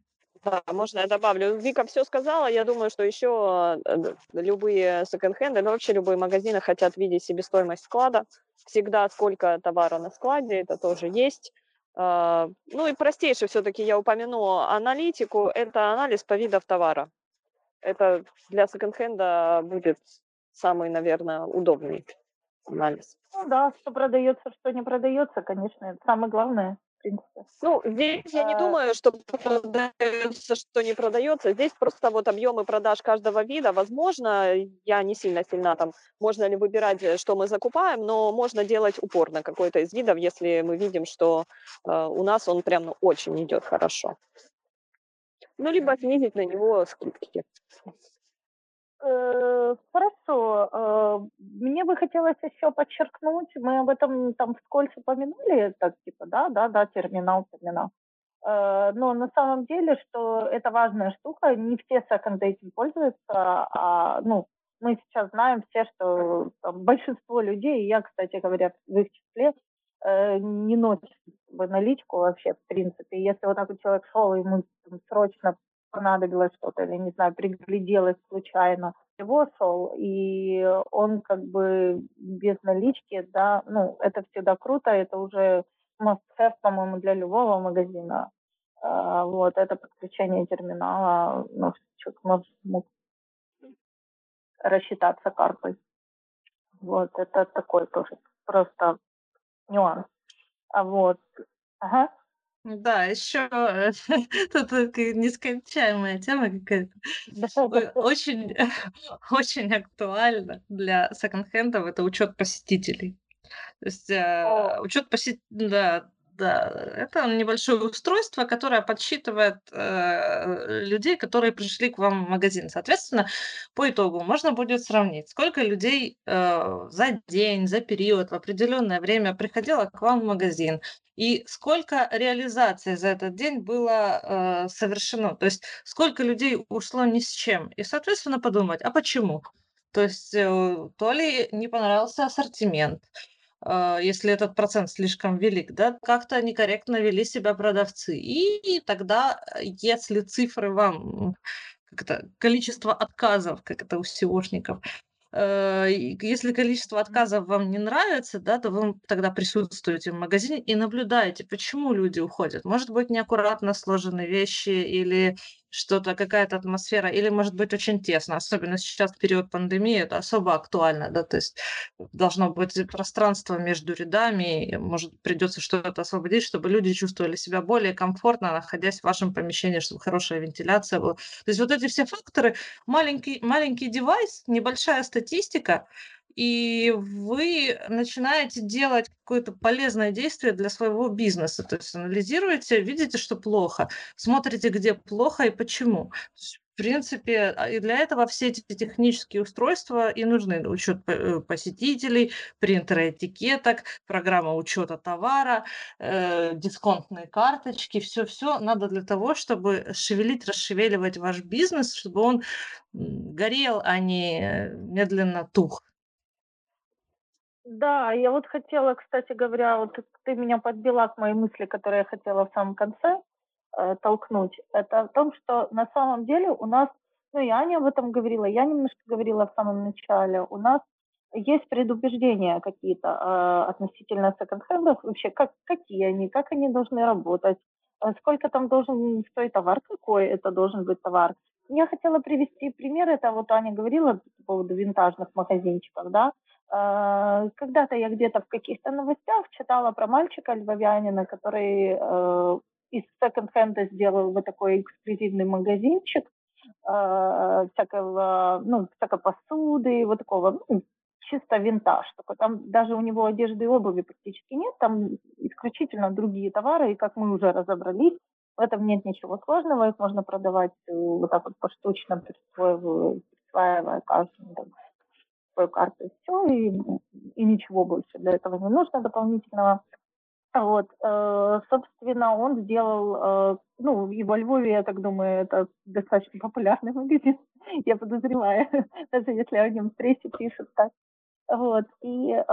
Да, можно я добавлю? Вика все сказала. Я думаю, что еще э, любые секонд-хенды, ну вообще любые магазины хотят видеть себестоимость склада. Всегда сколько товара на складе, это тоже есть. А, ну и простейший все-таки я упомяну аналитику. Это анализ по видам товара. Это для секонд-хенда будет самый, наверное, удобный анализ. Ну да, что продается, что не продается, конечно, это самое главное принципе. Ну, здесь я не а думаю, что продается, что не продается. Здесь просто вот объемы продаж каждого вида. Возможно, я не сильно сильна там, можно ли выбирать, э, что мы закупаем, но можно делать упор на какой-то из видов, если мы видим, что э, у нас он прям ну, очень идет хорошо. Ну, либо снизить на него скидки. Э, хорошо. Э, мне бы хотелось еще подчеркнуть, мы об этом там вскользь упомянули, так типа, да, да, да, терминал, терминал. Э, но на самом деле, что это важная штука, не все секонды этим пользуются, а, ну, мы сейчас знаем все, что там, большинство людей, я, кстати говоря, в их числе, не носит наличку вообще, в принципе. Если вот такой человек шел, ему там, срочно понадобилось что-то, или, не знаю, пригляделось случайно, его шел, и он как бы без налички, да, ну, это всегда круто, это уже must-have, по-моему, для любого магазина. А, вот, это подключение терминала, ну, человек мог рассчитаться картой. Вот, это такой тоже просто нюанс. А вот, ага. Да, еще тут нескончаемая тема какая-то. Очень, очень актуально для секонд-хендов это учет посетителей. То есть э, учет посетителей, да, да, это небольшое устройство, которое подсчитывает э, людей, которые пришли к вам в магазин. Соответственно, по итогу можно будет сравнить, сколько людей э, за день, за период, в определенное время приходило к вам в магазин, и сколько реализаций за этот день было э, совершено. То есть сколько людей ушло ни с чем. И, соответственно, подумать, а почему? То есть э, то ли не понравился ассортимент, если этот процент слишком велик, да, как-то некорректно вели себя продавцы. И тогда, если цифры вам, как это, количество отказов, как это у SEOшников, Э, если количество отказов вам не нравится, да, то вы тогда присутствуете в магазине и наблюдаете, почему люди уходят. Может быть, неаккуратно сложены вещи или что-то, какая-то атмосфера, или может быть очень тесно, особенно сейчас в период пандемии, это особо актуально, да, то есть должно быть пространство между рядами, может придется что-то освободить, чтобы люди чувствовали себя более комфортно, находясь в вашем помещении, чтобы хорошая вентиляция была. То есть вот эти все факторы, маленький, маленький девайс, небольшая статистика, и вы начинаете делать какое-то полезное действие для своего бизнеса. То есть анализируете, видите, что плохо, смотрите, где плохо и почему. В принципе, а, и для этого все эти технические устройства и нужны. Учет э, посетителей, принтеры этикеток, программа учета товара, э, дисконтные карточки. Все-все надо для того, чтобы шевелить, расшевеливать ваш бизнес, чтобы он горел, а не э, медленно тух. Да, я вот хотела, кстати говоря, вот ты меня подбила к моей мысли, которую я хотела в самом конце э, толкнуть. Это в том, что на самом деле у нас, ну и Аня об этом говорила, я немножко говорила в самом начале, у нас есть предубеждения какие-то э, относительно секонд-хендов, вообще как, какие они, как они должны работать, э, сколько там должен стоить товар, какой это должен быть товар. Я хотела привести пример, это вот Аня говорила по поводу винтажных магазинчиков, да, когда-то я где-то в каких-то новостях читала про мальчика львовянина, который э, из секонд-хенда сделал вот такой эксклюзивный магазинчик э, всякого, ну, всякой посуды, вот такого, ну, чисто винтаж. Такой. Там даже у него одежды и обуви практически нет, там исключительно другие товары, и как мы уже разобрались, в этом нет ничего сложного, их можно продавать э, вот так вот поштучно, присваивая, присваивая каждому свою карту, и все, и, и ничего больше для этого не нужно дополнительного. Вот, э, собственно, он сделал, э, ну, и во Львове, я так думаю, это достаточно популярный магазин, я подозреваю, даже если о нем в прессе пишут так. Вот, и э,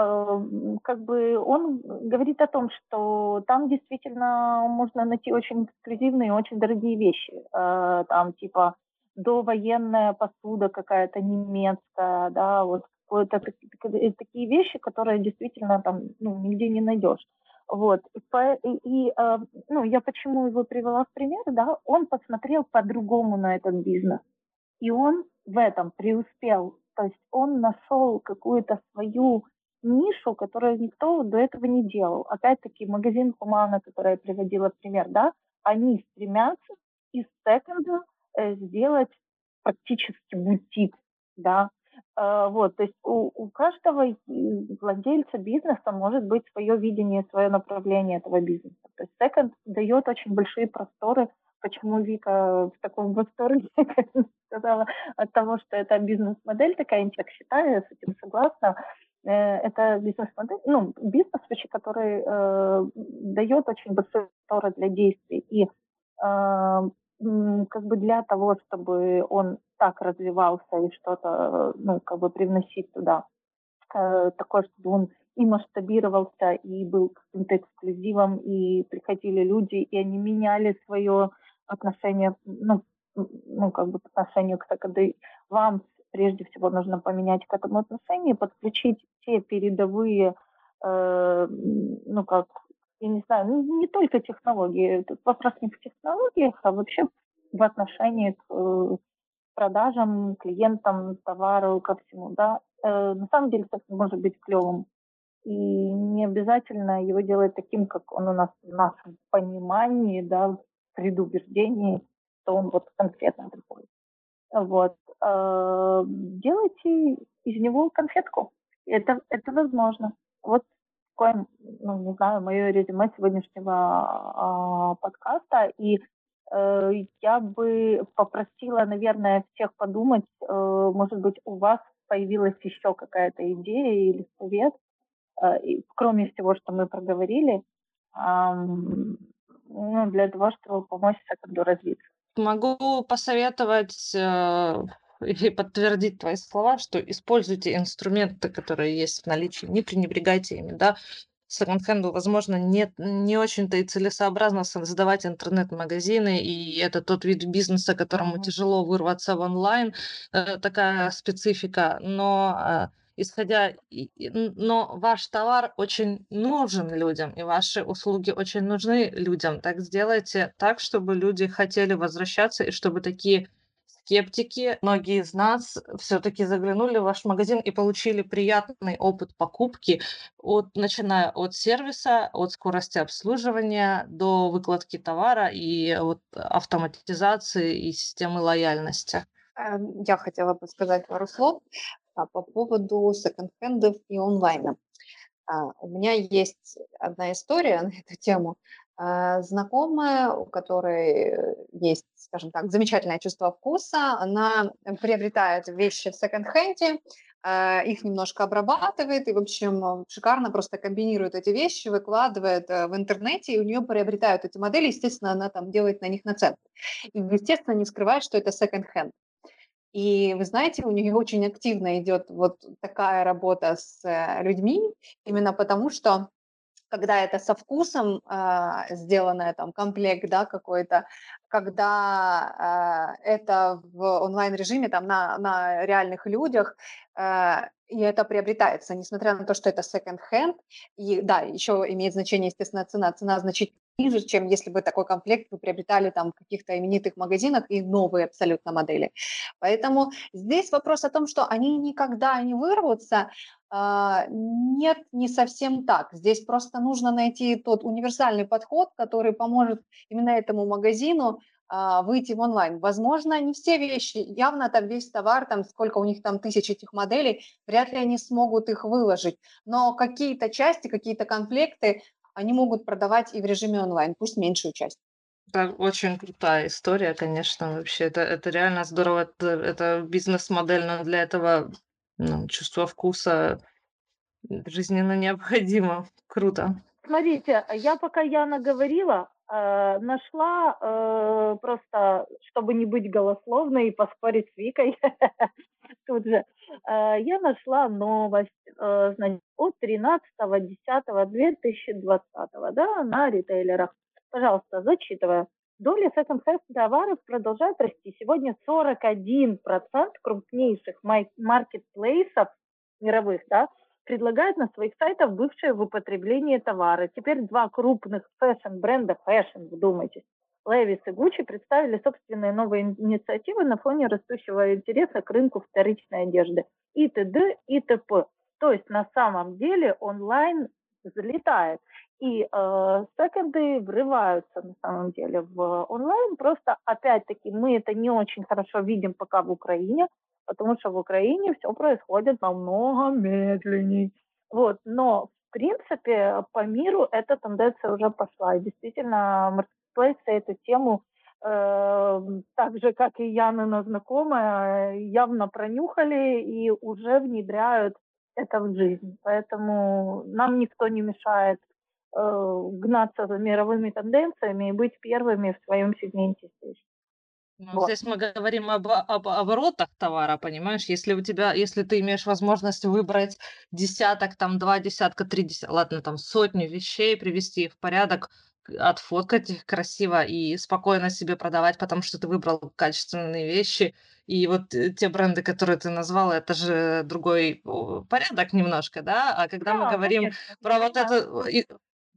как бы он говорит о том, что там действительно можно найти очень эксклюзивные, очень дорогие вещи. Э, там типа довоенная посуда какая-то немецкая, да, вот это такие вещи, которые действительно там ну, нигде не найдешь. Вот. И, и а, ну, я почему его привела в пример, да, он посмотрел по-другому на этот бизнес. И он в этом преуспел. То есть он нашел какую-то свою нишу, которую никто до этого не делал. Опять-таки, магазин Хумана, который я приводила в пример, да, они стремятся из секонда э, сделать практически бутик, да, вот, то есть у, у каждого владельца бизнеса может быть свое видение, свое направление этого бизнеса. То есть Second дает очень большие просторы, почему Вика в таком восторге, сказала, от того, что это бизнес-модель такая, я так считаю, с этим согласна. Э, это бизнес-модель, ну, бизнес, вообще, который э, дает очень большие просторы для действий. И э, как бы для того, чтобы он так развивался и что-то, ну, как бы привносить туда, э, такое, чтобы он и масштабировался, и был каким-то эксклюзивом, и приходили люди, и они меняли свое отношение, ну, ну как бы по отношению к когда вам прежде всего нужно поменять к этому отношение, подключить те передовые, э, ну как я не знаю, ну, не только технологии, тут вопрос не в технологиях, а вообще в отношении к э, продажам, клиентам, товару, ко всему, да. Э, на самом деле это может быть клевым. И не обязательно его делать таким, как он у нас в нашем понимании, да, предубеждении, что он вот конкретно такой. Вот. Э, делайте из него конфетку. Это, это возможно. Вот такое, ну, не знаю, мое резюме сегодняшнего э, подкаста, и э, я бы попросила, наверное, всех подумать, э, может быть, у вас появилась еще какая-то идея или совет, э, кроме всего, что мы проговорили, э, ну, для того, чтобы помочь секунду развиться. Могу посоветовать э, и подтвердить твои слова, что используйте инструменты, которые есть в наличии, не пренебрегайте ими, да. Секонд-хенду, возможно, нет, не очень-то и целесообразно создавать интернет-магазины, и это тот вид бизнеса, которому тяжело вырваться в онлайн, э, такая специфика, но э, исходя, но ваш товар очень нужен людям, и ваши услуги очень нужны людям. Так сделайте так, чтобы люди хотели возвращаться, и чтобы такие скептики, многие из нас все-таки заглянули в ваш магазин и получили приятный опыт покупки, от, начиная от сервиса, от скорости обслуживания до выкладки товара и от автоматизации и системы лояльности. Эм, я хотела бы сказать пару слов а, по поводу секонд-хендов и онлайна. А, у меня есть одна история на эту тему. А, знакомая, у которой есть, скажем так, замечательное чувство вкуса, она приобретает вещи в секонд-хенде, их немножко обрабатывает и, в общем, шикарно просто комбинирует эти вещи, выкладывает э, в интернете, и у нее приобретают эти модели, естественно, она там делает на них наценку. И, естественно, не скрывает, что это секонд-хенд. И вы знаете, у нее очень активно идет вот такая работа с э, людьми, именно потому что когда это со вкусом э, сделанное, там, комплект, да, какой-то, когда э, это в онлайн-режиме, там, на, на реальных людях, э, и это приобретается, несмотря на то, что это second-hand, и, да, еще имеет значение, естественно, цена, цена значительно ниже, чем если бы такой комплект вы приобретали там в каких-то именитых магазинах и новые абсолютно модели. Поэтому здесь вопрос о том, что они никогда не вырвутся, а, нет, не совсем так. Здесь просто нужно найти тот универсальный подход, который поможет именно этому магазину а, выйти в онлайн. Возможно, не все вещи, явно там весь товар, там сколько у них там тысяч этих моделей, вряд ли они смогут их выложить. Но какие-то части, какие-то комплекты они могут продавать и в режиме онлайн, пусть меньшую часть. Это очень крутая история, конечно, вообще. Это, это реально здорово. Это, это бизнес-модель, но для этого ну, чувство вкуса жизненно необходимо. Круто. Смотрите, я пока Яна говорила, э, нашла э, просто, чтобы не быть голословной и поспорить с Викой, тут же, э, я нашла новость э, значит, от 13.10.2020 да, на ритейлерах. Пожалуйста, зачитываю. Доля секонд-хенд товаров продолжает расти. Сегодня 41% крупнейших маркетплейсов мировых да, предлагают на своих сайтах бывшие в употреблении товары. Теперь два крупных fashion -бренда, fashion, вдумайтесь, Levi's и Gucci представили собственные новые инициативы на фоне растущего интереса к рынку вторичной одежды и т.д. и т.п. То есть на самом деле онлайн залетает. И э, секонды врываются на самом деле в онлайн. Просто опять-таки мы это не очень хорошо видим пока в Украине, потому что в Украине все происходит намного медленнее. Вот, но в принципе по миру эта тенденция уже пошла. И действительно, маркетплейсы эту тему э, так же, как и Янина знакомая, явно пронюхали и уже внедряют это в жизнь. Поэтому нам никто не мешает э, гнаться за мировыми тенденциями и быть первыми в своем сегменте здесь. Ну, вот. Здесь мы говорим об, об оборотах товара, понимаешь? Если у тебя, если ты имеешь возможность выбрать десяток, там два десятка, три десятка, ладно, там сотню вещей, привести их в порядок, отфоткать их красиво и спокойно себе продавать, потому что ты выбрал качественные вещи. И вот э, те бренды, которые ты назвала, это же другой порядок немножко, да? А когда да, мы говорим конечно, про вот это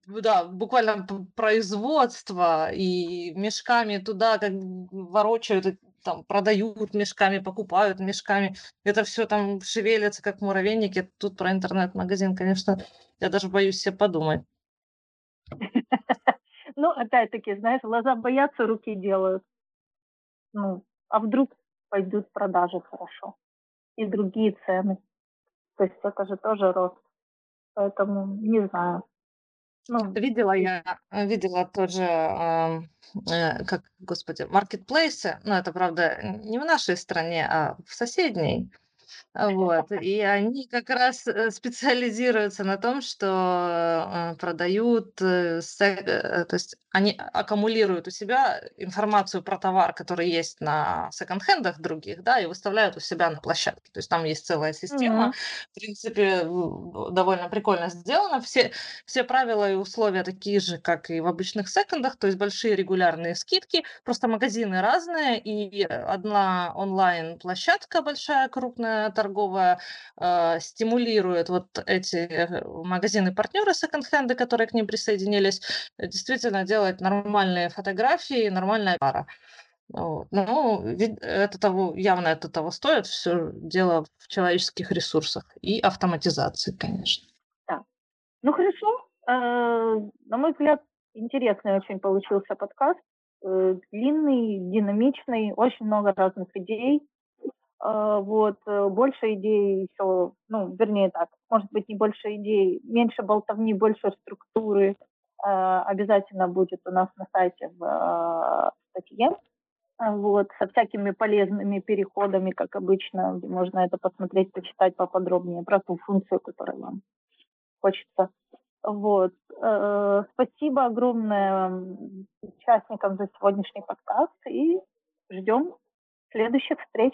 да, буквально производство и мешками туда как ворочают, там продают мешками, покупают мешками. Это все там шевелится, как муравейники. Тут про интернет-магазин, конечно, я даже боюсь себе подумать. Ну, опять-таки, знаешь, глаза боятся, руки делают. Ну, а вдруг пойдут продажи хорошо и другие цены. То есть это же тоже рост. Поэтому не знаю. Ну, видела я, видела тоже, э, как, господи, маркетплейсы, но это, правда, не в нашей стране, а в соседней. Вот. И они как раз э, специализируются на том, что э, продают, э, то есть они аккумулируют у себя информацию про товар, который есть на секонд-хендах других, да, и выставляют у себя на площадке. То есть там есть целая система, Мгм. в принципе, довольно прикольно сделано. Все, все правила и условия такие же, как и в обычных секондах, то есть большие регулярные скидки, просто магазины разные, и одна онлайн-площадка большая, крупная, торговая э, стимулирует вот эти э, магазины-партнеры секонд-хенды, которые к ним присоединились, э, действительно делать нормальные фотографии, нормальная пара. Вот. Ну, это того, явно это того стоит. Все дело в человеческих ресурсах и автоматизации, конечно. Да. Ну хорошо. На мой взгляд, интересный очень получился подкаст. Длинный, динамичный, очень много разных идей. А, вот, э, больше идей еще, ну, вернее так, может быть, не больше идей, меньше болтовни, больше структуры а, обязательно будет у нас на сайте в а, статье, вот, со всякими полезными переходами, как обычно, можно это посмотреть, почитать поподробнее про ту функцию, которую вам хочется. Вот. Э, спасибо огромное участникам за сегодняшний подкаст и ждем следующих встреч.